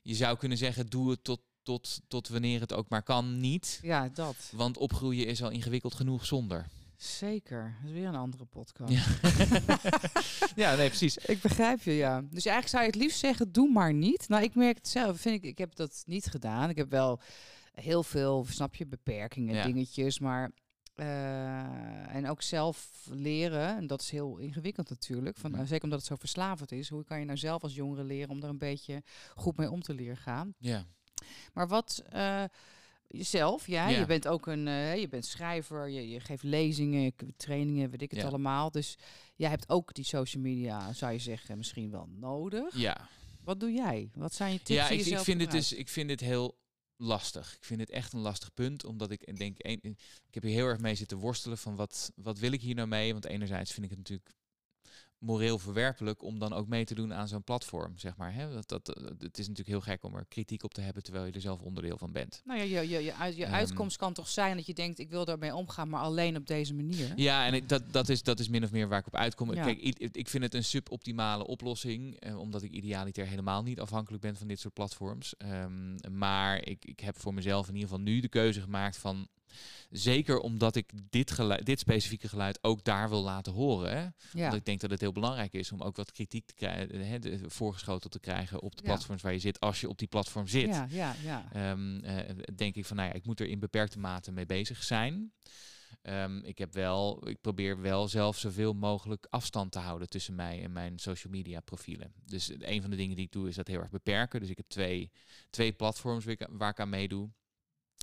je zou kunnen zeggen, doe het tot, tot, tot wanneer het ook maar kan niet. Ja, dat. Want opgroeien is al ingewikkeld genoeg zonder. Zeker. Dat is weer een andere podcast. Ja, ja nee, precies. Ik begrijp je, ja. Dus eigenlijk zou je het liefst zeggen, doe maar niet. Nou, ik merk het zelf. Vind ik, ik heb dat niet gedaan. Ik heb wel heel veel, snap je, beperkingen, Ja. dingetjes. Maar, eh, en ook zelf leren. En dat is heel ingewikkeld natuurlijk. Van, eh, zeker omdat het zo verslavend is. Hoe kan je nou zelf als jongere leren om er een beetje goed mee om te leren gaan? Ja. Maar wat... eh, Jezelf, ja, Ja. je bent ook een, eh, je bent schrijver, je, je geeft lezingen, trainingen, weet ik het Ja. allemaal. Dus jij hebt ook die social media, zou je zeggen, misschien wel nodig. ja. Wat doe jij? Wat zijn je tips? Ja, ik, vind het dus, ik vind het heel lastig. Ik vind het echt een lastig punt, omdat ik denk, een, ik heb hier heel erg mee zitten worstelen van wat, wat wil ik hier nou mee? Want enerzijds vind ik het natuurlijk moreel verwerpelijk om dan ook mee te doen aan zo'n platform, zeg maar. Hè? Dat, dat, dat- het is natuurlijk heel gek om er kritiek op te hebben terwijl je er zelf onderdeel van bent. Nou ja, je, je, je, uit, je Ehm. uitkomst kan toch zijn dat je denkt, ik wil daarmee omgaan, maar alleen op deze manier. Ja, en ik, dat, dat, is, dat is min of meer waar ik op uitkom. Ja. Kijk, ik vind het een suboptimale oplossing, eh, omdat ik idealiter helemaal niet afhankelijk ben van dit soort platforms. Ehm, maar ik, ik heb voor mezelf in ieder geval nu de keuze gemaakt van, zeker omdat ik dit, geluid, dit specifieke geluid ook daar wil laten horen. Hè? Ja. Omdat ik denk dat het heel belangrijk is om ook wat kritiek te krijgen, hè, de- voorgeschoteld te krijgen op de Ja. platforms waar je zit, als je op die platform zit. ja, ja, ja. Ehm, eh, denk ik van, nou ja, ik moet er in beperkte mate mee bezig zijn. Ehm, ik, heb wel, ik probeer wel zelf zoveel mogelijk afstand te houden tussen mij en mijn social media profielen. Dus een van de dingen die ik doe is dat heel erg beperken. Dus ik heb twee, twee platforms waar ik, waar ik aan meedoe.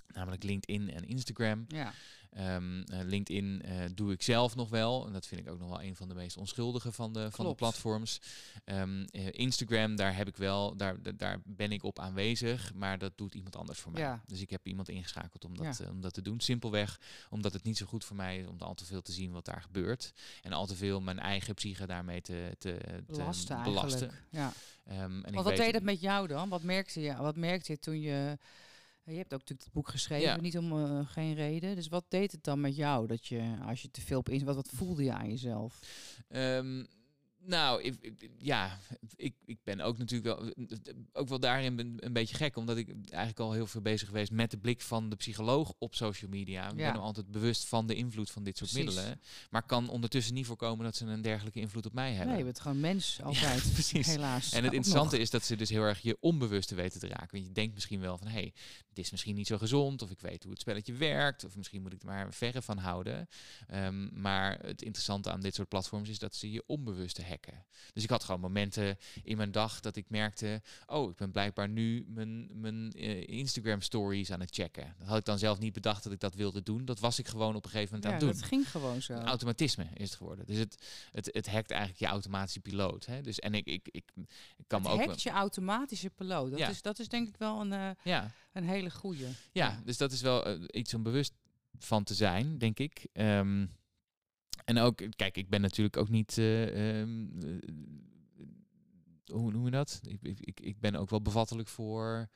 Namelijk LinkedIn en Instagram. ja. Ehm, eh, LinkedIn eh, doe ik zelf nog wel. En dat vind ik ook nog wel een van de meest onschuldige van de, van de platforms. Ehm, eh, Instagram, daar heb ik wel, daar, da- daar ben ik op aanwezig, maar dat doet iemand anders voor mij. Ja. Dus ik heb iemand ingeschakeld om dat, Ja. om dat te doen. Simpelweg omdat het niet zo goed voor mij is om al te veel te zien wat daar gebeurt. En al te veel mijn eigen psyche daarmee te, te, te Belasten belasten. Ja. Ehm, en ik wat weet- deed het met jou dan? Wat merkte je, wat merkte je toen je... Je hebt ook natuurlijk het boek geschreven, Ja. niet om eh, geen reden. Dus wat deed het dan met jou? Dat je, als je te veel op in... Wat, wat voelde je aan jezelf? Ehm, Nou, ik, ik- ja, ik, ik ben ook natuurlijk wel, ook wel daarin een, een beetje gek, omdat ik eigenlijk al heel veel bezig geweest met de blik van de psycholoog op social media. Ik Ja. ben altijd bewust van de invloed van dit soort Precies. middelen, maar kan ondertussen niet voorkomen dat ze een dergelijke invloed op mij hebben. Nee, je bent gewoon mens altijd. precies. Helaas. En het interessante is dat ze dus heel erg je onbewuste weten te raken. Want je denkt misschien wel van, hé, hey, dit is misschien niet zo gezond, of ik weet hoe het spelletje werkt, of misschien moet ik er maar verre van houden. Ehm, maar het interessante aan dit soort platforms is dat ze je onbewuste hacken. Dus ik had gewoon momenten in mijn dag dat ik merkte, oh, ik ben blijkbaar nu mijn, mijn eh, Instagram stories aan het checken. Dat had ik dan zelf niet bedacht dat ik dat wilde doen. Dat was ik gewoon op een gegeven moment Ja, aan het doen. dat ging gewoon zo. Een automatisme is het geworden. Dus het, het, het hackt eigenlijk je automatische piloot. Hè? Dus, en ik, ik, ik, ik kan het me ook... hackt je automatische piloot. Dat, Ja. is, dat is denk ik wel een, eh, Ja, een hele goeie. ja, dus dat is wel eh, iets om bewust van te zijn, denk ik. Ehm, en ook, kijk, ik ben natuurlijk ook niet... eh, ehm, eh, hoe noem je dat? Ik, ik, ik, ben ook wel bevattelijk voor...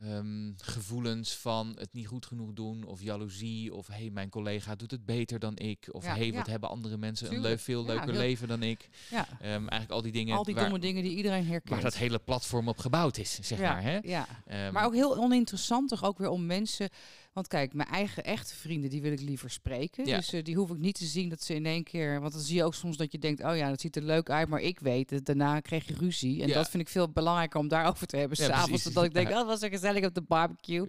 ehm, gevoelens van het niet goed genoeg doen of jaloezie of hey mijn collega doet het beter dan ik of Ja, hey wat ja. hebben andere mensen een leuk veel leuker leven dan ik Ja, Ehm, eigenlijk al die dingen al die waar, domme dingen die iedereen herkent. waar dat hele platform op gebouwd is, zeg maar. Hè? ja. Maar ook heel oninteressant toch ook weer om mensen... Want kijk, mijn eigen echte vrienden, die wil ik liever spreken. Ja. Dus eh, die hoef ik niet te zien dat ze in één keer... Want dan zie je ook soms dat je denkt, oh ja, dat ziet er leuk uit. Maar ik weet het, daarna kreeg je ruzie. En Ja. dat vind ik veel belangrijker om daarover te hebben. Ja, S'avonds, dat ik denk, oh, was er gezellig op de barbecue.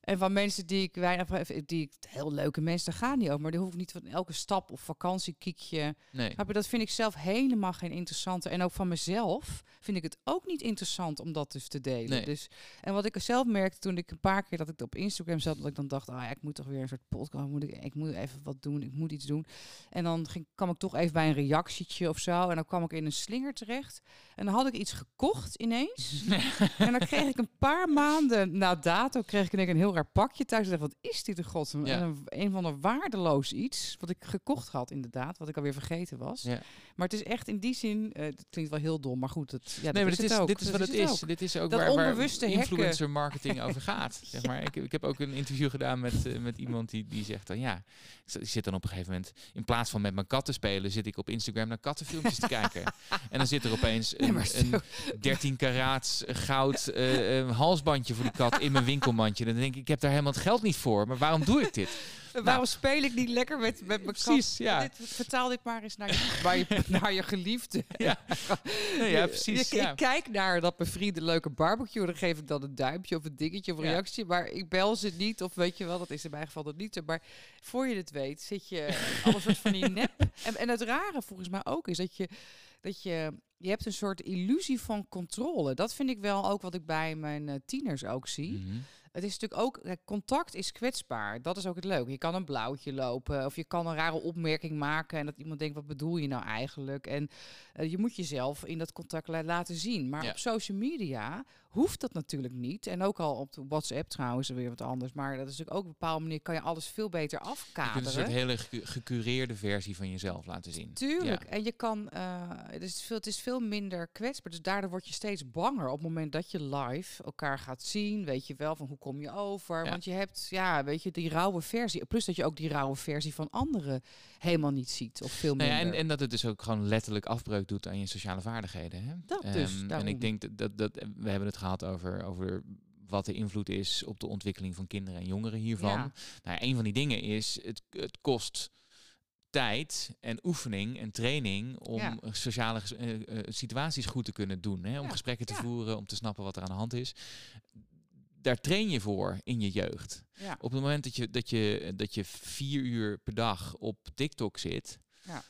En van mensen die ik weinig... Die ik, heel leuke mensen, daar gaan niet over. Maar die hoef ik niet van elke stap of vakantiekiekje... nee. Je, dat vind ik zelf helemaal geen interessante. En ook van mezelf vind ik het ook niet interessant om dat dus te delen. Nee. Dus, en wat ik er zelf merkte toen ik een paar keer dat ik op Instagram zat, dat ik dan dacht, ah ja, ik moet toch weer een soort podcast, moet ik, ik moet even wat doen, ik moet iets doen. En dan ging, kwam ik toch even bij een reactietje of zo. En dan kwam ik in een slinger terecht. En dan had ik iets gekocht ineens. en dan kreeg ik een paar maanden na dato, kreeg ik keer een heel raar pakje thuis. En dacht, wat is dit in god? Ja. Een, een van de waardeloos iets, wat ik gekocht had inderdaad, wat ik alweer vergeten was. Ja. Maar het is echt in die zin, eh het klinkt wel heel dom, maar goed, het, ja, nee, maar dit het is, ook. dit is wat het is. ook. Dit is ook Dat waar, waar influencer marketing over gaat. Zeg maar. ik, ik heb ook een interview gedaan met, eh, met iemand die, die zegt dan ja, ik zit dan op een gegeven moment, in plaats van met mijn kat te spelen, zit ik op Instagram naar kattenfilmpjes te kijken. En dan zit er opeens een, een zo- 13 karaats goud eh, eh, halsbandje voor die kat in mijn winkelmandje. Dan denk ik, ik heb daar helemaal het geld niet voor. Maar waarom doe ik dit? En Waarom speel ik niet lekker met, met mijn Nou. Precies, kat? ja. Dit, vertaal dit maar eens naar je, waar je, naar je geliefde. Ja. Nee, ja, precies. ja. Ik kijk naar dat mijn vrienden leuke barbecue, dan geef ik dan een duimpje of een dingetje of een Ja. reactie, maar ik bel ze niet of weet je wel, dat is in mijn geval dat niet. Maar voor je het weet zit je alles soort van die nep. En, en het rare volgens mij ook is dat je, dat je, je hebt een soort illusie van controle. Dat vind ik wel ook wat ik bij mijn eh, tieners ook zie. Mhm. Het is natuurlijk ook, contact is kwetsbaar. Dat is ook het leuke. Je kan een blauwtje lopen of je kan een rare opmerking maken en dat iemand denkt, wat bedoel je nou eigenlijk? En eh, je moet jezelf in dat contact la- laten zien. Maar Ja. op social media hoeft dat natuurlijk niet. En ook al op WhatsApp trouwens weer wat anders. Maar dat is natuurlijk ook op een bepaalde manier kan je alles veel beter Je kunt een afkaderen. soort hele gecu- gecureerde versie van jezelf laten zien. Tuurlijk. Ja. En je kan, eh, het, is veel, het is veel minder kwetsbaar. Dus daardoor word je steeds banger op het moment dat je live elkaar gaat zien. Weet je wel van hoe kom je over. Ja. Want je hebt, ja, weet je, die rauwe versie. Plus dat je ook die rauwe versie van anderen helemaal niet ziet. Of veel Nou minder. ja, en, en dat het dus ook gewoon letterlijk afbreuk doet aan je sociale vaardigheden. Hè? Dat dus, Ehm, en ik denk dat, dat, dat we hebben het gehad over, over wat de invloed is op de ontwikkeling van kinderen en jongeren hiervan. Ja. Nou, een van die dingen is, het, het kost tijd en oefening en training om Ja. sociale eh, eh, situaties goed te kunnen doen. Hè? Om Ja, gesprekken te voeren, om te snappen wat er aan de hand is. Daar train je voor in je jeugd. Op het moment dat je, dat je, dat je vier uur per dag op TikTok zit,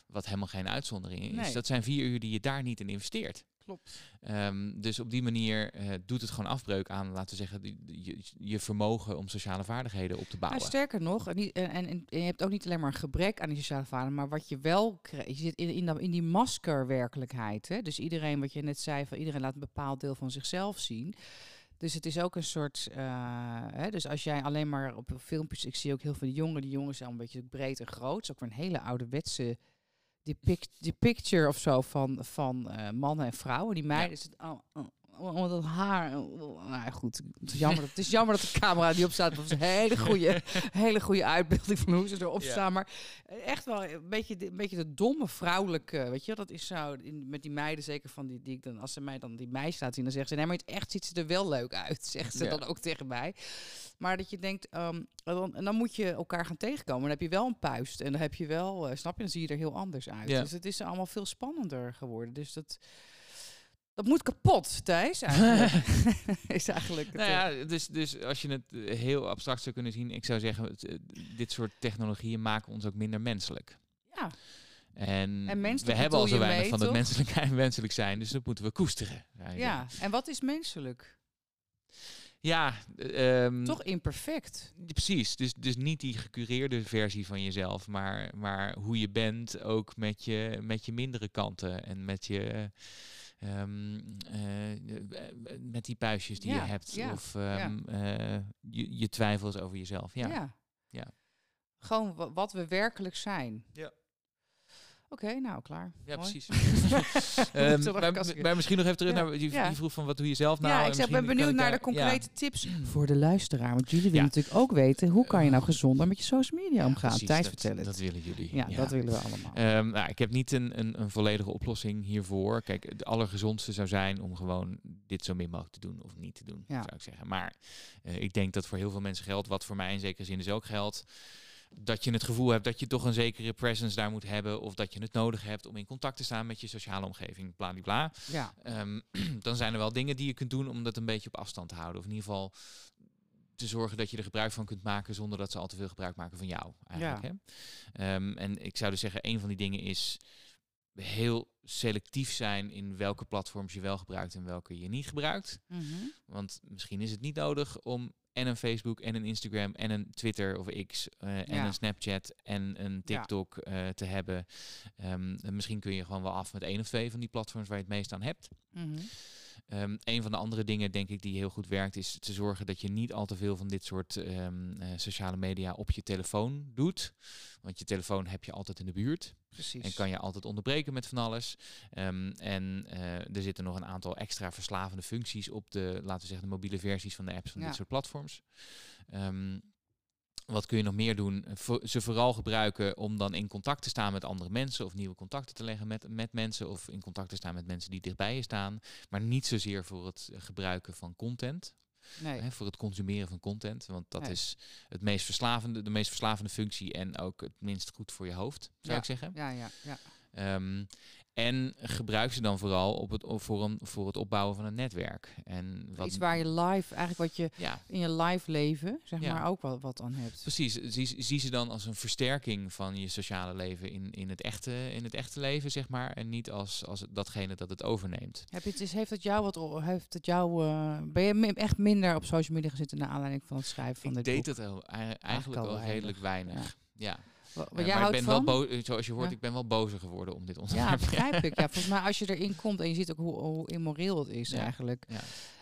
wat helemaal geen uitzondering is, Nee. dat zijn vier uur die je daar niet in investeert. Klopt. Ehm, dus op die manier eh, doet het gewoon afbreuk aan, laten we zeggen, die- je, je vermogen om sociale vaardigheden op te Nou, bouwen. sterker nog, en, en, je hebt ook niet alleen maar een gebrek aan die sociale vaardigheden, maar wat je wel krijgt, je zit in, in, dat- in die maskerwerkelijkheid. Hè? Dus iedereen, wat je net zei, van iedereen laat een bepaald deel van zichzelf zien. Dus het is ook een soort, eh, hè, dus als jij alleen maar op filmpjes, ik zie ook heel veel jongen, die jongens zijn een beetje breed en groot, het is ook weer een hele ouderwetse die picture of zo van, van eh, mannen en vrouwen. Die meiden is het, oh, oh, om dat haar. Nou goed, het is jammer, dat, het is jammer dat de camera die op staat. Dat was een hele goede, hele goede uitbeelding van hoe ze erop Ja. staan. Maar echt wel een beetje, een beetje de domme vrouwelijke. Weet je, dat is zo. In, met die meiden, zeker van die, die ik dan, als ze mij dan die meisjes laten zien, dan zeggen ze: Nee, maar het echt ziet ze er wel leuk uit. Zegt ze Ja. dan ook tegen mij. Maar dat je denkt, ehm, dan, en dan moet je elkaar gaan tegenkomen. Dan heb je wel een puist. En dan heb je wel, eh, snap je, dan zie je er heel anders uit. Dus het is allemaal veel spannender geworden. Dus dat, dat moet kapot, Thijs, eigenlijk. is eigenlijk het, Nou eh, ja, dus, dus als je het eh, heel abstract zou kunnen zien, ik zou zeggen, eh, dit soort technologieën maken ons ook minder menselijk. ja. En, we hebben al zo weinig mee, van het menselijk en menselijk zijn, dus dat moeten we koesteren. je ja, en wat is menselijk? Ja, eh, ehm, Toch imperfect. Precies, dus, dus niet die gecureerde versie van jezelf, maar, maar hoe je bent ook met je, met je mindere kanten en met je ehm, eh, met die puistjes die Ja, je hebt ja, of ehm, eh, je, je twijfels over jezelf. Ja. Ja. Ja. Gewoon wa- wat we werkelijk zijn. Ja. Oké, nou klaar. Ja, Mooi. precies. Zullen Ehm, maar, misschien nog even terug Ja, naar je, je vroeg van wat doe je zelf nou? ja, ik zeg, ben benieuwd naar de ja. concrete tips voor de luisteraar. Want jullie willen natuurlijk ook weten, hoe kan je nou gezonder met je social media omgaan? Precies, Thijs, dat, vertel het. Dat willen jullie. ja, dat willen we allemaal. Ehm, nou, ik heb niet een, een, een volledige oplossing hiervoor. Kijk, het allergezondste zou zijn om gewoon dit zo min mogelijk te doen of niet te doen, Ja. zou ik zeggen. Maar eh, ik denk dat voor heel veel mensen geldt, wat voor mij in zekere zin dus ook geldt, dat je het gevoel hebt dat je toch een zekere presence daar moet hebben of dat je het nodig hebt om in contact te staan met je sociale omgeving, bladibla. ja, Ehm, dan zijn er wel dingen die je kunt doen om dat een beetje op afstand te houden. Of in ieder geval te zorgen dat je er gebruik van kunt maken zonder dat ze al te veel gebruik maken van jou. Eigenlijk, hè? Ehm, en ik zou dus zeggen, een van die dingen is heel selectief zijn in welke platforms je wel gebruikt en welke je niet gebruikt. Mhm. Want misschien is het niet nodig om en een Facebook en een Instagram en een Twitter of X eh, en Ja. een Snapchat en een Ja. TikTok eh, te hebben. Ehm, en misschien kun je gewoon wel af met één of twee van die platforms waar je het meest aan hebt. Mhm. Ehm, een van de andere dingen, denk ik, die heel goed werkt, is te zorgen dat je niet al te veel van dit soort ehm, eh, sociale media op je telefoon doet. Want je telefoon heb je altijd in de buurt. Precies. En kan je altijd onderbreken met van alles. Ehm, en eh, er zitten nog een aantal extra verslavende functies op de, laten we zeggen, de mobiele versies van de apps van Ja. dit soort platforms. Wat kun je nog meer doen? Vo- ze vooral gebruiken om dan in contact te staan met andere mensen of nieuwe contacten te leggen met, met mensen of in contact te staan met mensen die dichtbij je staan. Maar niet zozeer voor het eh, gebruiken van content. nee. Hè, voor het consumeren van content. Want dat Nee. is het meest verslavende, de meest verslavende functie en ook het minst goed voor je hoofd, zou Ja. ik zeggen. Ja, ja, ja. Ehm, en gebruik ze dan vooral op het, voor, een, voor het opbouwen van een netwerk. En wat, Iets waar je live, eigenlijk wat je ja, in je live leven, zeg Ja. maar, ook wel wat aan hebt. precies. Zie, zie ze dan als een versterking van je sociale leven in, in, het, echte, in het echte leven, zeg maar. En niet als, als datgene dat het overneemt. Heb je het, is, heeft het jou wat, heeft het jou, eh, ben je echt minder op social media gezeten naar aanleiding van het schrijven van ik dit deed boek? het al, ei- eigenlijk al redelijk weinig. Ja. Wat, Eh, jij maar ik houdt ben van? wel boos, zoals je hoort, Ja. ik ben wel bozer geworden om dit Ja, onderwerp. begrijp ik. Ja, volgens mij als je erin komt en je ziet ook hoe, hoe immoreel het is Ja. eigenlijk.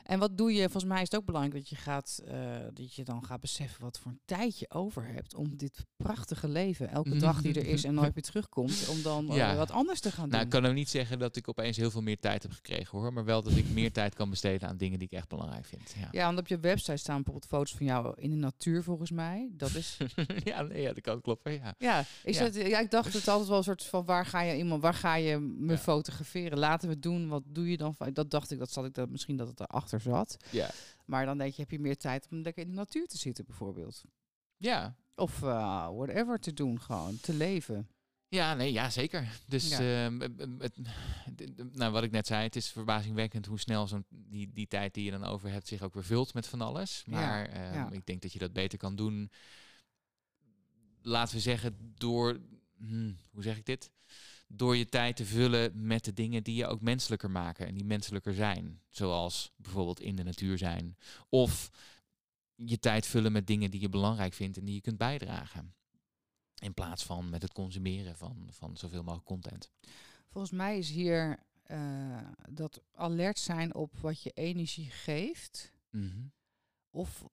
En wat doe je? Volgens mij is het ook belangrijk dat je, gaat, eh, dat je dan gaat beseffen wat voor een tijd je over hebt om dit prachtige leven, elke dag die er is en nooit meer terugkomt, om dan eh, Ja. wat anders te gaan Nou, ik doen. kan ook niet zeggen dat ik opeens heel veel meer tijd heb gekregen hoor. Maar wel dat ik meer tijd kan besteden aan dingen die ik echt belangrijk vind. Ja, Ja, want op je website staan bijvoorbeeld foto's van jou in de natuur volgens mij. Dat is ja, nee, ja dat kan kloppen. Ja. Ja, ik, Ja. ja, ik dacht het altijd wel een soort van waar ga je iemand, waar ga je me fotograferen? Laten we doen. Wat doe je dan? Dat dacht ik, dat zat ik dat misschien dat het erachter zat. Ja. Maar dan denk je, heb je meer tijd om lekker in de natuur te zitten bijvoorbeeld. Ja. Of eh, whatever te doen, gewoon te leven. Ja, nee, ja, zeker. Dus Ja. ehm, het, nou, wat ik net zei, het is verbazingwekkend hoe snel zo'n die, die tijd die je dan over hebt zich ook weer vult met van alles. Ja, Maar ehm, ja. ik denk dat je dat beter kan doen. Laten we zeggen, door, hmm, hoe zeg ik dit? Door je tijd te vullen met de dingen die je ook menselijker maken en die menselijker zijn. Zoals bijvoorbeeld in de natuur zijn. Of je tijd vullen met dingen die je belangrijk vindt en die je kunt bijdragen. In plaats van met het consumeren van, van zoveel mogelijk content. Volgens mij is hier eh, dat alert zijn op wat je energie geeft. Mhm. Of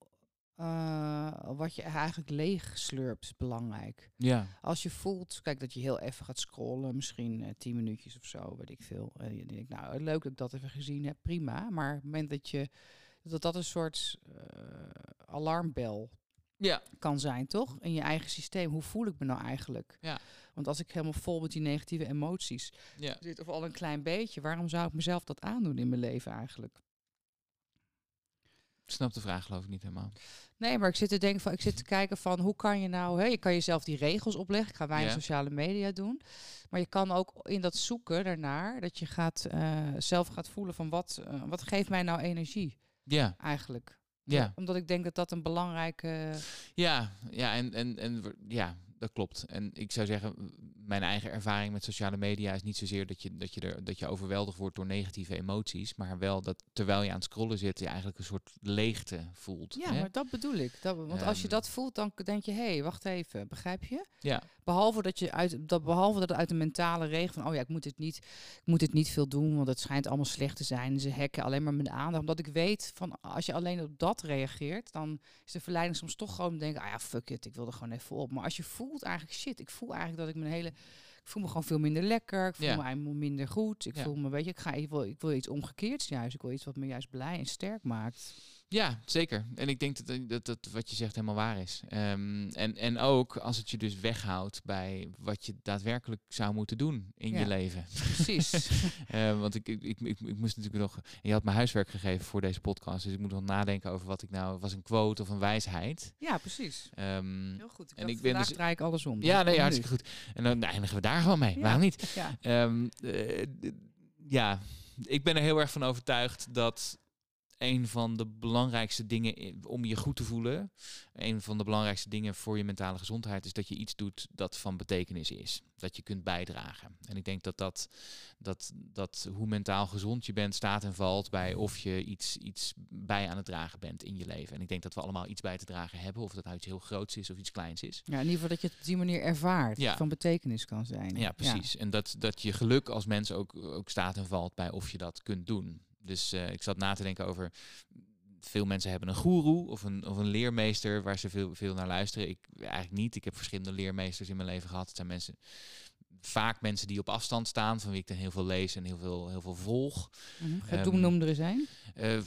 eh, wat je eigenlijk leeg slurpt is belangrijk. Ja. Als je voelt, kijk dat je heel even gaat scrollen, misschien eh, tien minuutjes of zo, weet ik veel. En je denkt, nou leuk dat ik dat even gezien heb, prima. Maar op het moment dat je dat dat een soort eh, alarmbel Ja. kan zijn, toch? In je eigen systeem. Hoe voel ik me nou eigenlijk? Ja. Want als ik helemaal vol met die negatieve emoties Ja. zit, of al een klein beetje, waarom zou ik mezelf dat aandoen in mijn leven eigenlijk? Ik snap de vraag geloof ik niet helemaal. Nee, maar ik zit te denken van, ik zit te kijken van hoe kan je nou, hè, je kan jezelf die regels opleggen. Ik ga weinig sociale media doen, maar je kan ook in dat zoeken daarnaar dat je gaat eh, zelf gaat voelen van wat, eh, wat geeft mij nou energie Ja. eigenlijk. Ja. Omdat ik denk dat dat een belangrijke. Ja, ja en, en, en ja, dat klopt. En ik zou zeggen, mijn eigen ervaring met sociale media is niet zozeer dat je, dat je, er, dat je overweldigd wordt door negatieve emoties, maar wel dat terwijl je aan het scrollen zit, je eigenlijk een soort leegte voelt. Ja, hè? maar dat bedoel ik. Dat, want als je Ehm. dat voelt, dan denk je, hé, hey, wacht even, begrijp je? ja, Behalve dat je uit dat behalve dat uit de mentale regel van oh ja, ik moet dit niet, ik moet dit niet veel doen, want het schijnt allemaal slecht te zijn. Ze hacken alleen maar mijn aandacht. Omdat ik weet van als je alleen op dat reageert, dan is de verleiding soms toch gewoon te denken, ah ja, fuck it, ik wil er gewoon even op. Maar als je voelt eigenlijk shit, ik voel eigenlijk dat ik mijn hele ik voel me gewoon veel minder lekker. Ik voel Ja. me eigenlijk minder goed. Ik Ja. voel me, weet je, ik ga ik wil, ik wil iets omgekeerds juist. Ik wil iets wat me juist blij en sterk maakt. Ja, zeker. En ik denk dat, dat, dat wat je zegt helemaal waar is. Ehm, en, en ook als het je dus weghoudt bij wat je daadwerkelijk zou moeten doen in Ja. je leven. Precies. Eh, want ik, ik, ik, ik, moest natuurlijk nog. Je had me huiswerk gegeven voor deze podcast. Dus ik moet nog nadenken over wat ik nou. Was een quote of een wijsheid. ja, precies. Ehm, Heel goed. Ik En ik ben dus- draai ik alles om. dus ja, nee, hartstikke goed. En dan eindigen we daar gewoon mee. Ja. Waarom niet? Ja. Ehm, eh, ja, ik ben er heel erg van overtuigd dat een van de belangrijkste dingen om je goed te voelen, een van de belangrijkste dingen voor je mentale gezondheid, is dat je iets doet dat van betekenis is. Dat je kunt bijdragen. En ik denk dat dat, dat, dat hoe mentaal gezond je bent, staat en valt bij of je iets, iets bij aan het dragen bent in je leven. En ik denk dat we allemaal iets bij te dragen hebben, of dat nou iets heel groots is of iets kleins is. Ja, in ieder geval dat je het op die manier ervaart. Ja. Van betekenis kan zijn. Ja, precies. En dat, dat je geluk als mens ook, ook staat en valt bij of je dat kunt doen. Dus eh, ik zat na te denken over. Veel mensen hebben een goeroe of een, of een leermeester waar ze veel, veel naar luisteren. Ik eigenlijk niet. Ik heb verschillende leermeesters in mijn leven gehad. Het zijn mensen, vaak mensen die op afstand staan, van wie ik dan heel veel lees en heel veel, heel veel volg. Ehm, noem er eens een. Eh,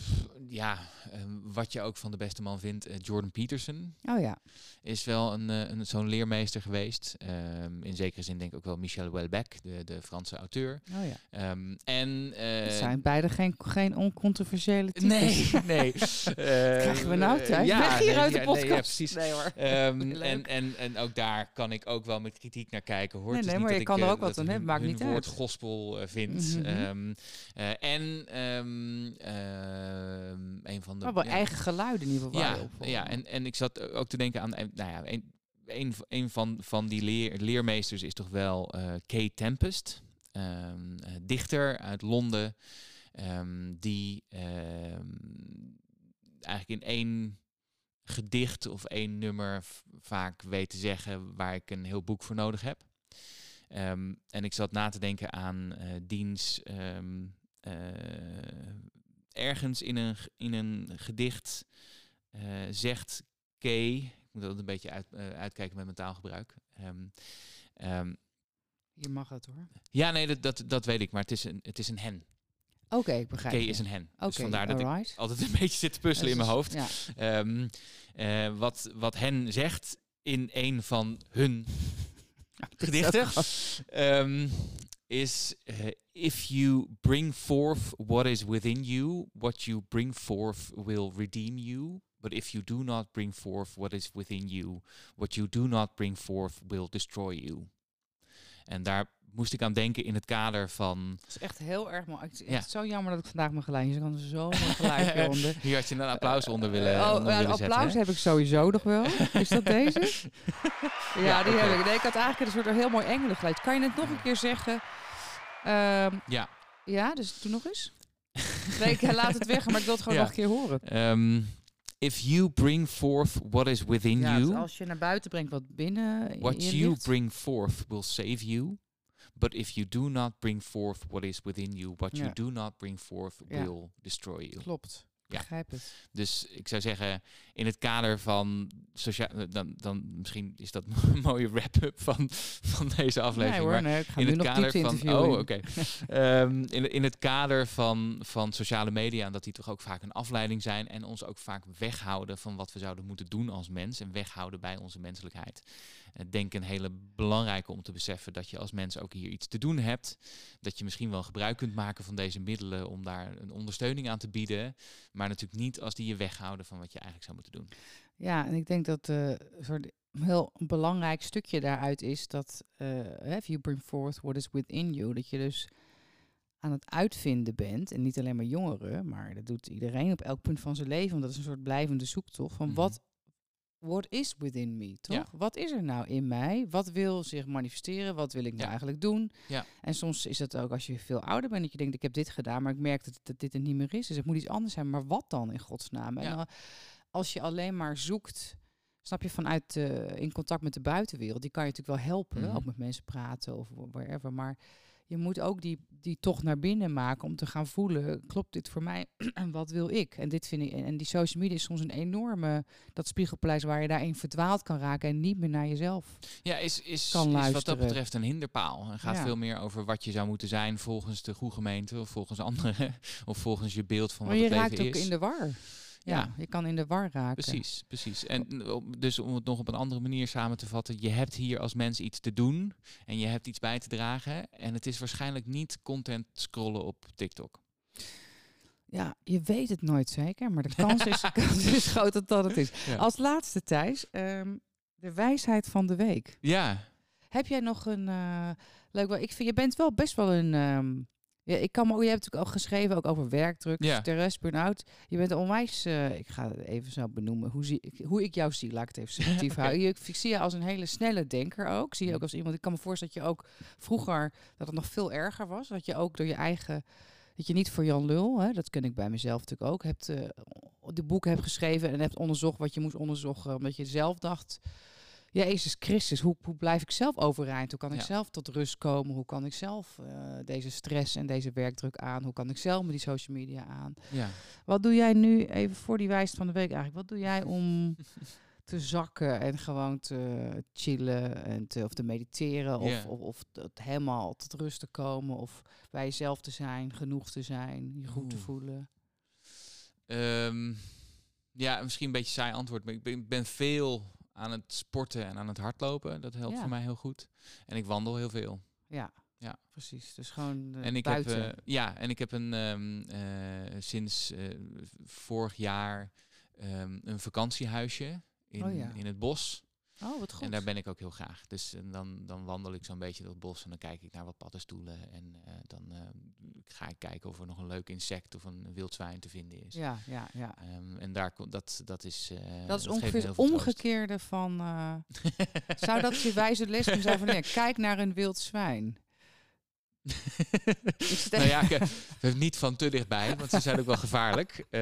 ja, eh, wat je ook van de beste man vindt, eh, Jordan Peterson Oh ja. is wel een, eh, een, zo'n leermeester geweest. Ehm, in zekere zin denk ik ook wel Michel Houellebecq, de, de Franse auteur. Oh ja. Ehm, en Het zijn beide geen, geen oncontroversiële types. Nee, nee. Krijgen we nou? Ja, Weg hier nee, uit de podcast. Nee, ja, precies. Nee hoor. Ehm, Leuk. en, en, en ook daar kan ik ook wel met kritiek naar kijken. Hoor. Nee, Het nee, maar ik, kan er eh, ook wat aan hebben, maakt niet woord uit. gospel eh, vind. Mhm. Ehm, eh, en ehm, ehm, een van de... Ja, eigen geluiden in ieder geval. ja, ja en, en ik zat ook te denken aan, nou ja, een, een, een van, van die leer, leermeesters is toch wel Kay Tempest, ehm, eh, dichter uit Londen, die eigenlijk in één gedicht of één nummer vaak weet te zeggen waar ik een heel boek voor nodig heb. Ehm, en ik zat na te denken aan eh diens ehm, eh, ergens in een, in een gedicht eh, zegt Kay, ik moet altijd een beetje uit, uitkijken met mijn taalgebruik. Ehm, ehm, Je mag het hoor. ja, nee, dat, dat, dat weet ik, maar het is een, het is een hen. Oké, ik begrijp je. is een hen. Oké, dus vandaar dat ik alright. altijd een beetje zit te puzzelen in mijn hoofd. Ja. Wat, wat hen zegt in een van hun gedichten ehm, is eh, if you bring forth what is within you, what you bring forth will redeem you. But if you do not bring forth what is within you, what you do not bring forth will destroy you. En daar moest ik aan denken in het kader van. Het is echt heel erg mooi. Het is Ja. zo jammer dat ik vandaag mijn geluidje kan er zo mooi geluidje onder. Hier had je een applaus onder willen, oh, onder ja, willen applaus zetten. heb ik sowieso nog wel. Is dat deze? ja, Ja, die heb ik. Nee, ik had eigenlijk een soort heel mooi engelengeluid. Kan je het nog een keer zeggen? Ehm, Ja. ja, dus doe nog eens. Nee, ik laat het weg, maar ik wil het gewoon Ja. nog een keer horen. Ehm, if you bring forth what is within Ja, you, als je naar buiten brengt wat binnen What je you ligt. bring forth will save you. But if you do not bring forth what is within you, what you do not bring forth Ja. will destroy you. Klopt, Ja. begrijp het. Dus ik zou zeggen, in het kader van sociaal, dan, dan misschien is dat een mooie wrap-up van, van deze aflevering. Nee hoor, nee, ik ga in het kader van, oh, oké. Ehm, in, in het kader van, van sociale media, en dat die toch ook vaak een afleiding zijn en ons ook vaak weghouden van wat we zouden moeten doen als mens en weghouden bij onze menselijkheid. Eh, denk een hele belangrijke om te beseffen dat je als mens ook hier iets te doen hebt. Dat je misschien wel gebruik kunt maken van deze middelen om daar een ondersteuning aan te bieden. Maar natuurlijk niet als die je weghouden van wat je eigenlijk zou moeten doen. Ja, en ik denk dat eh, een soort heel belangrijk stukje daaruit is dat eh if you bring forth what is within you, dat je dus aan het uitvinden bent. En niet alleen maar jongeren, maar dat doet iedereen op elk punt van zijn leven. Want dat is een soort blijvende zoektocht van Mhm. wat what is within me, toch? Ja. Wat is er nou in mij? Wat wil zich manifesteren? Wat wil ik nou Ja. eigenlijk doen? Ja. En soms is het ook als je veel ouder bent, dat je denkt, ik heb dit gedaan, maar ik merk dat, dat dit er niet meer is. Dus het moet iets anders zijn. Maar wat dan in godsnaam? En dan, als je alleen maar zoekt, snap je, vanuit in contact met de buitenwereld, die kan je natuurlijk wel helpen. Mhm. Ook met mensen praten of wherever. Maar je moet ook die, die tocht naar binnen maken om te gaan voelen, klopt dit voor mij en wat wil ik? En dit vind ik, en die social media is soms een enorme, dat spiegelpaleis waar je daarin verdwaald kan raken en niet meer naar jezelf. Ja, is, is, Kan is wat dat betreft een hinderpaal. Het gaat Ja. veel meer over wat je zou moeten zijn volgens de goede gemeente of volgens anderen. Of volgens je beeld van Maar wat je het raakt leven ook is. in de war. Ja, je kan in de war raken. Precies, precies. En op- dus om het nog op een andere manier samen te vatten, je hebt hier als mens iets te doen en je hebt iets bij te dragen. En het is waarschijnlijk niet content scrollen op TikTok. Ja, je weet het nooit zeker, maar de kans is, de kans is groot dat dat het is. Ja. Als laatste, Thijs, ehm, de wijsheid van de week. Ja, Heb jij nog een eh, leuk... Ik vind, je bent wel best wel een... ehm, ja, ik kan me, ook- je hebt natuurlijk ook geschreven ook over werkdruk, Ja. stress, burn-out. Je bent onwijs, eh, ik ga het even zo benoemen, hoe, zie, ik, hoe ik jou zie, laat ik het even subjectief houden. Ik zie je als een hele snelle denker ook. Zie je ook als iemand, ik kan me voorstellen dat je ook vroeger, dat het nog veel erger was. Dat je ook door je eigen, dat je niet voor Jan Lul, hè, dat ken ik bij mezelf natuurlijk ook, hebt eh, de boeken hebt geschreven en hebt onderzocht wat je moest onderzoeken, omdat je zelf dacht... Jezus Christus, hoe, hoe blijf ik zelf overeind? Hoe kan ik Ja. zelf tot rust komen? Hoe kan ik zelf eh, deze stress en deze werkdruk aan? Hoe kan ik zelf met die social media aan? ja. Wat doe jij nu, even voor die wijst van de week eigenlijk, wat doe jij om te zakken en gewoon te chillen en te, of te mediteren of, of, of het helemaal tot rust te komen of bij jezelf te zijn, genoeg te zijn, je goed te voelen? Ehm, ja, misschien een beetje saai antwoord, maar ik ben, ik ben veel aan het sporten en aan het hardlopen. Dat helpt Ja. voor mij heel goed. En ik wandel heel veel. Ja, Ja. precies. Dus gewoon eh, En ik buiten. heb, eh, ja, en ik heb een, ehm, eh, sinds vorig jaar ehm, een vakantiehuisje in, Oh ja. in het bos. Oh, wat goed. En daar ben ik ook heel graag. Dus en dan, dan wandel ik zo'n beetje door het bos en dan kijk ik naar wat paddenstoelen. En eh, dan eh, ga ik kijken of er nog een leuk insect of een wild zwijn te vinden is. ja, ja, ja. Ehm, en daar komt dat, dat is. eh, Dat is ongeveer het omgekeerde van. eh, zou dat je wijze les kunnen zijn van nee, kijk naar een wild zwijn? Nou ja, ik, we niet van te dichtbij, want ze zijn ook wel gevaarlijk. Eh,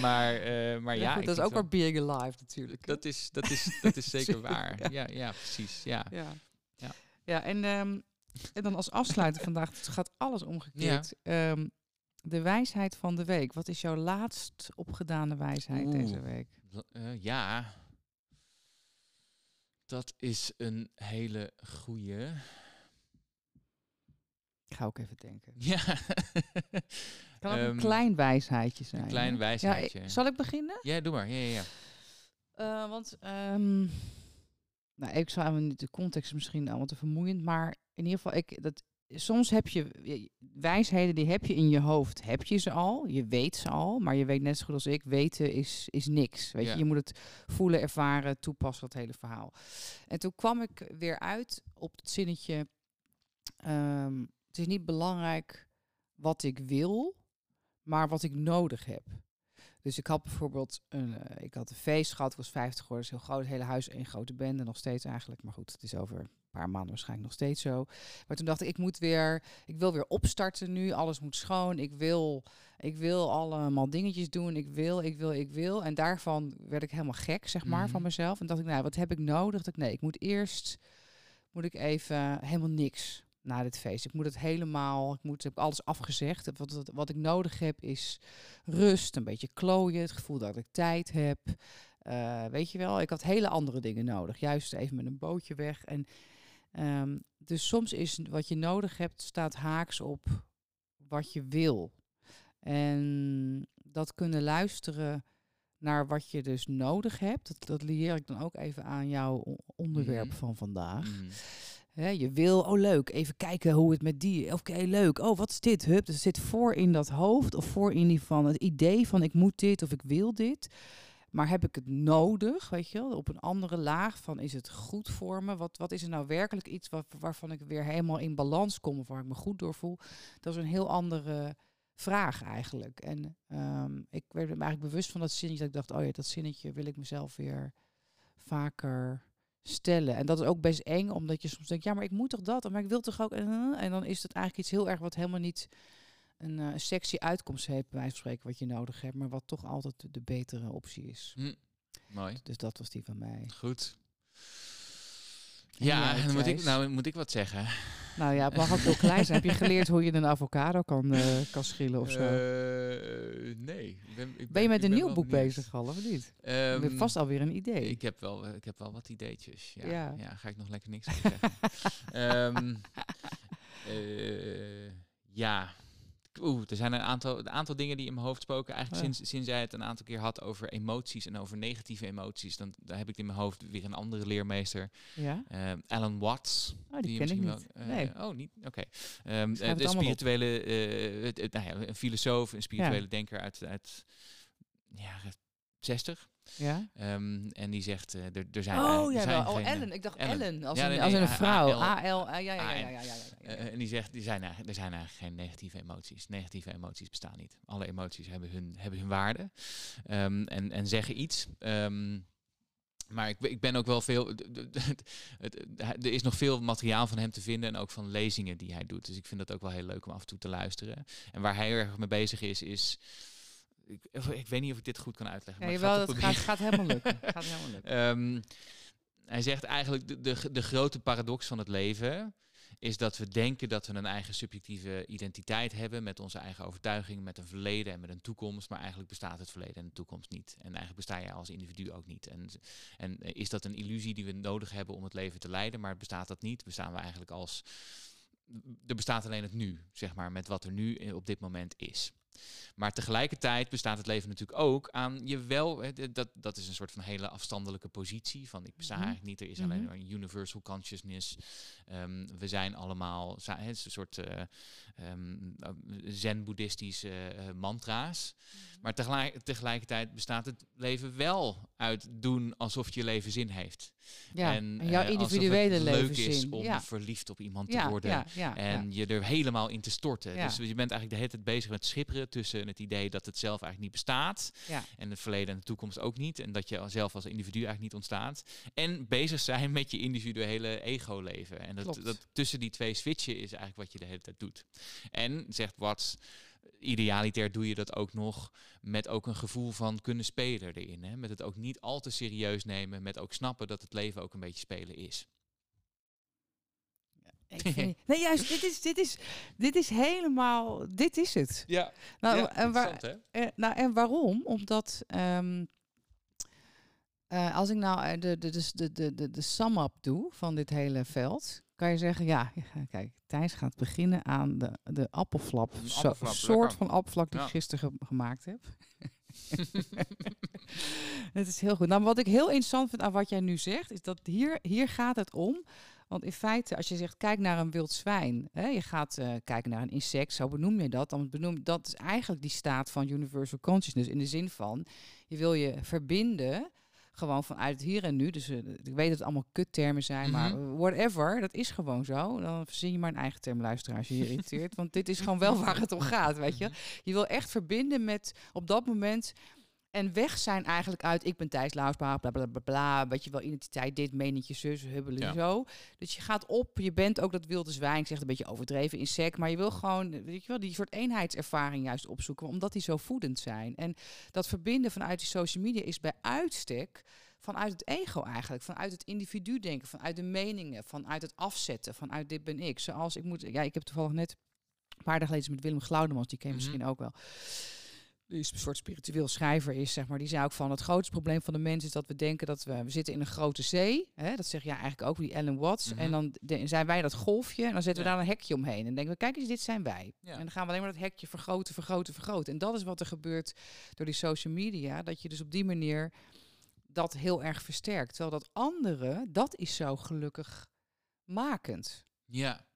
maar, eh, maar ja, goed, ik dat is ook wel- wel being alive natuurlijk. hè? Dat is, dat is, dat is zeker waar. ja. Ja. Ja, precies. Ja. Ja. Ja. Ja, en, ehm, en dan als afsluiter vandaag het gaat alles omgekeerd. Ehm, de wijsheid van de week. Wat is jouw laatst opgedane wijsheid Oeh. deze week? Eh, ja. Dat is een hele goeie. Ik ga ook even denken. Ja. Het kan ook Ehm, een klein wijsheidje zijn. Een klein? Ja, wijsheidje. ik- zal ik beginnen? Ja, doe maar. Ja, ja, ja. Eh, want ehm, nou, ik zou niet de context is misschien allemaal te vermoeiend, maar in ieder geval, ik, dat, soms heb je wijsheden die heb je in je hoofd, heb je ze al, je weet ze al, maar je weet net zo goed als ik, weten is, is niks. Weet Ja. je, je moet het voelen, ervaren, toepassen, dat hele verhaal. En toen kwam ik weer uit op het zinnetje, ehm, het is niet belangrijk wat ik wil, maar wat ik nodig heb. Dus ik had bijvoorbeeld een, eh, ik had een feest gehad, was 50 geworden, is heel groot, het hele huis één grote bende, nog steeds eigenlijk. Maar goed, het is over een paar maanden waarschijnlijk nog steeds zo. Maar toen dacht ik, ik moet weer, ik wil weer opstarten nu, alles moet schoon, ik wil, ik wil allemaal dingetjes doen, ik wil, ik wil, ik wil. En daarvan werd ik helemaal gek, zeg maar, van Mhm. mezelf. En dacht ik, nou, wat heb ik nodig? Dat ik, nee, ik moet eerst, moet ik even helemaal niks. Na dit feest. Ik moet het helemaal, ik moet, heb alles afgezegd. Wat, wat, wat ik nodig heb is rust, een beetje klooien, het gevoel dat ik tijd heb. Uh, weet je wel, ik had hele andere dingen nodig. Juist even met een bootje weg. En um, dus soms is wat je nodig hebt, staat haaks op wat je wil. En dat kunnen luisteren naar wat je dus nodig hebt. Dat, dat leer ik dan ook even aan jouw onderwerp mm. van vandaag. Mm je wil, oh leuk, even kijken hoe het met die. Oké, leuk. Oh, wat is dit? Hup, dus het zit voor in dat hoofd of voor in die van het idee van ik moet dit of ik wil dit. Maar heb ik het nodig, weet je wel, op een andere laag van is het goed voor me? Wat, wat is er nou werkelijk iets waarvan ik weer helemaal in balans kom of waar ik me goed door voel? Dat is een heel andere vraag eigenlijk. En um, ik werd me eigenlijk bewust van dat zinnetje dat ik dacht, oh ja, dat zinnetje wil ik mezelf weer vaker stellen. En dat is ook best eng, omdat je soms denkt, ja, maar ik moet toch dat, maar ik wil toch ook... En dan is het eigenlijk iets heel erg wat helemaal niet een uh, sexy uitkomst heeft, bij wijze van spreken, wat je nodig hebt, maar wat toch altijd de betere optie is. Hm. Mooi. Dus dat was die van mij. Goed. Ja, dan moet ik, nou moet ik wat zeggen. Nou ja, het mag ook heel klein zijn. Heb je geleerd hoe je een avocado kan, uh, kan schillen of zo? Uh, nee. Ik ben, ik ben, ben, je met een nieuw boek bezig al, of niet? Um, je hebt ehm, vast alweer een idee. Ik heb wel, ik heb wel wat ideetjes. Ja, ja. ja ga ik nog lekker niks over zeggen. um, uh, ja, Oeh, er zijn een aantal, een aantal dingen die in mijn hoofd spoken. Eigenlijk sinds, sinds jij het een aantal keer had over emoties en over negatieve emoties. Dan daar heb ik in mijn hoofd weer een andere leermeester. Ja? Uh, Alan Watts. Oh, die, ken ik niet. Wel, uh, nee. Oh, niet? Oké. Okay. Um, uh, de spirituele, uh, nou ja, een filosoof, een spirituele denker uit, uit ja, 60. Ja. Um, en die zegt, uh, er, er zijn. Oh ja, zijn oh Ellen. Ik dacht Ellen, als, een, als een vrouw. A-L. Ja, ja, ja, ja, ja, ja, En die zegt, die zijn er zijn eigenlijk geen negatieve emoties. Negatieve emoties bestaan niet. Alle emoties hebben hun, hebben hun waarde um, en, en zeggen iets. Um, maar ik, ik, ben ook wel veel. Er is nog veel materiaal van hem te vinden en ook van lezingen die hij doet. Dus ik vind dat ook wel heel leuk om af en toe te luisteren. En waar hij erg mee bezig is, is ik, ik, weet niet of ik dit goed kan uitleggen. Ja, maar het gaat, gaat, helemaal lukken. gaat helemaal lukken. Um, hij zegt eigenlijk de, de, de grote paradox van het leven is dat we denken dat we een eigen subjectieve identiteit hebben met onze eigen overtuiging, met een verleden en met een toekomst, maar eigenlijk bestaat het verleden en de toekomst niet. En eigenlijk besta je als individu ook niet. En, en is dat een illusie die we nodig hebben om het leven te leiden, maar bestaat dat niet? Bestaan we eigenlijk als er bestaat alleen het nu, zeg maar, met wat er nu op dit moment is. Maar tegelijkertijd bestaat het leven natuurlijk ook aan je wel. Dat, dat is een soort van hele afstandelijke positie. Van ik besta mhm. eigenlijk niet. Er is alleen mhm. maar een universal consciousness. Um, we zijn allemaal. Het is een soort uh, um, zen-boeddhistische uh, mantra's. Mhm. Maar tegelijk, tegelijkertijd bestaat het leven wel uit doen alsof je leven zin heeft. Ja, en, en jouw uh, individuele het leven leuk is om ja. verliefd op iemand te worden. Ja, en je er helemaal in te storten. Dus je bent eigenlijk de hele tijd bezig met schipperen tussen het idee dat het zelf eigenlijk niet bestaat. En het verleden en de toekomst ook niet. En dat je zelf als individu eigenlijk niet ontstaat. En bezig zijn met je individuele ego-leven. En dat, dat tussen die twee switchen is eigenlijk wat je de hele tijd doet. En zegt Watts idealitair doe je dat ook nog met ook een gevoel van kunnen spelen erin. Hè? Met het ook niet al te serieus nemen, met ook snappen dat het leven ook een beetje spelen is. nee, juist, dit is, dit, is, dit is helemaal, dit is het. Ja, nou, en, waar, eh, nou en waarom? Omdat um, uh, als ik nou eh, de, de, de, de, de, de sum-up doe van dit hele veld, kan je zeggen, ja, kijk, Thijs gaat beginnen aan de, de appelflap. Een so, soort van appelflap die ik gisteren gemaakt heb. het is heel goed. Nou, wat ik heel interessant vind aan wat jij nu zegt, is dat hier, hier gaat het om want in feite, als je zegt, kijk naar een wild zwijn, hè, je gaat uh, kijken naar een insect, zo benoem je dat. Dan benoem, dat is eigenlijk die staat van universal consciousness. In de zin van, je wil je verbinden gewoon vanuit hier en nu. Dus uh, ik weet dat het allemaal kuttermen zijn, maar mhm. whatever, dat is gewoon zo. Dan verzin je maar een eigen term, luisteraar, als je je irriteert. want dit is gewoon wel waar het om gaat, weet je. Mhm. Je wil echt verbinden met op dat moment En weg zijn eigenlijk uit, ik ben Thijs Lausbaar, bla bla bla bla, weet je wel, identiteit, dit, menentje, zus, hubbelen, Ja. zo. Dus je gaat op, je bent ook dat wilde zwijn, ik zeg een beetje overdreven in sec, maar je wil gewoon, weet je wel, die soort eenheidservaring juist opzoeken, omdat die zo voedend zijn. En dat verbinden vanuit die social media is bij uitstek vanuit het ego eigenlijk, vanuit het individu denken, vanuit de meningen, vanuit het afzetten, vanuit dit ben ik. Zoals ik moet, ja, ik heb toevallig net een paar dagen geleden met Willem Glaudemans, die ken je Mhm. misschien ook wel. Een soort spiritueel schrijver is, zeg maar. Die zei ook van het grootste probleem van de mens is dat we denken dat we, we zitten in een grote zee. Hè? Dat zeg je eigenlijk ook, die Ellen Watts. Mhm. En dan de- zijn wij dat golfje en dan zetten we Ja. daar een hekje omheen. En denken we, kijk eens, dit zijn wij. Ja. En dan gaan we alleen maar dat hekje vergroten, vergroten, vergroten. En dat is wat er gebeurt door die social media. Dat je dus op die manier dat heel erg versterkt. Terwijl dat andere, dat is zo gelukkig makend. Ja,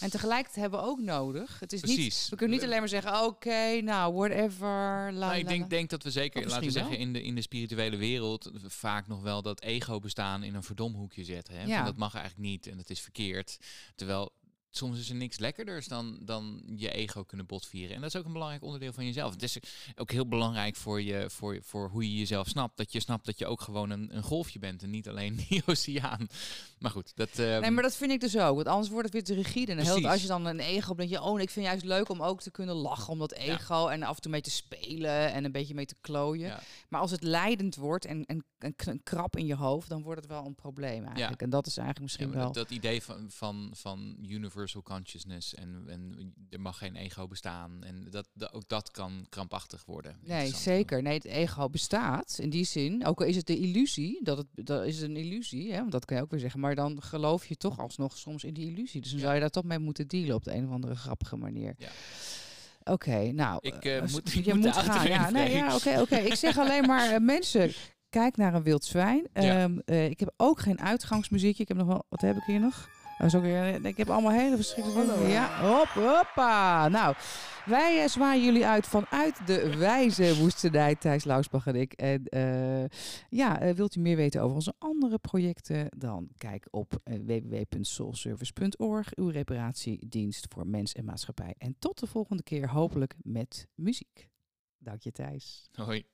En tegelijkertijd hebben we ook nodig. Het is niet, precies. we kunnen niet alleen maar zeggen, oké, nou, whatever. La, Nou, ik denk, denk dat we zeker, Of laten we zeggen, in de, in de spirituele wereld vaak nog wel dat ego-bestaan in een verdomhoekje zetten. Hè? Ja. Van dat mag eigenlijk niet en dat is verkeerd. Terwijl soms is er niks lekkerders dan, dan je ego kunnen botvieren. En dat is ook een belangrijk onderdeel van jezelf. Het is ook heel belangrijk voor, je, voor, voor hoe je jezelf snapt. Dat je snapt dat je ook gewoon een, een golfje bent en niet alleen die oceaan. Maar goed, dat... ehm, Nee, maar dat vind ik dus ook. Want anders wordt het weer te rigide. En heel, als je dan een ego denk je, oh, ik vind juist leuk om ook te kunnen lachen om dat ego. En af en toe mee te spelen en een beetje mee te klooien. Ja. Maar als het leidend wordt en, en, en krap in je hoofd, dan wordt het wel een probleem eigenlijk. En dat is eigenlijk Ja, misschien wel... dat, dat idee van, van, van universal consciousness en, en er mag geen ego bestaan. En dat, dat, ook dat kan krampachtig worden. Nee, zeker. Nee, het ego bestaat in die zin. Ook al is het de illusie, dat het dat is een illusie, hè, want dat kan je ook weer zeggen. Maar dan geloof je toch alsnog soms in die illusie. Dus dan Ja. zou je daar toch mee moeten dealen op de een of andere grappige manier. Ja. Oké, nou. Ik, eh, eh, moet- je moet gaan. Ja, nee, ja, oké, oké. Ik zeg alleen maar, eh, mensen, kijk naar een wild zwijn. Ja. Ehm, eh, ik heb ook geen uitgangsmuziekje. Ik heb nog wel, wat heb ik hier nog? Ook weer, ik heb allemaal hele verschrikkelijke dingen. Ja, hop, hoppa. Nou, wij eh, zwaaien jullie uit vanuit de wijze woestenij, Thijs Lausbach en ik. En eh, ja, eh, wilt u meer weten over onze andere projecten? Dan kijk op eh, www.soulservice.org, uw reparatiedienst voor mens en maatschappij. En tot de volgende keer, hopelijk met muziek. Dank je, Thijs. Hoi.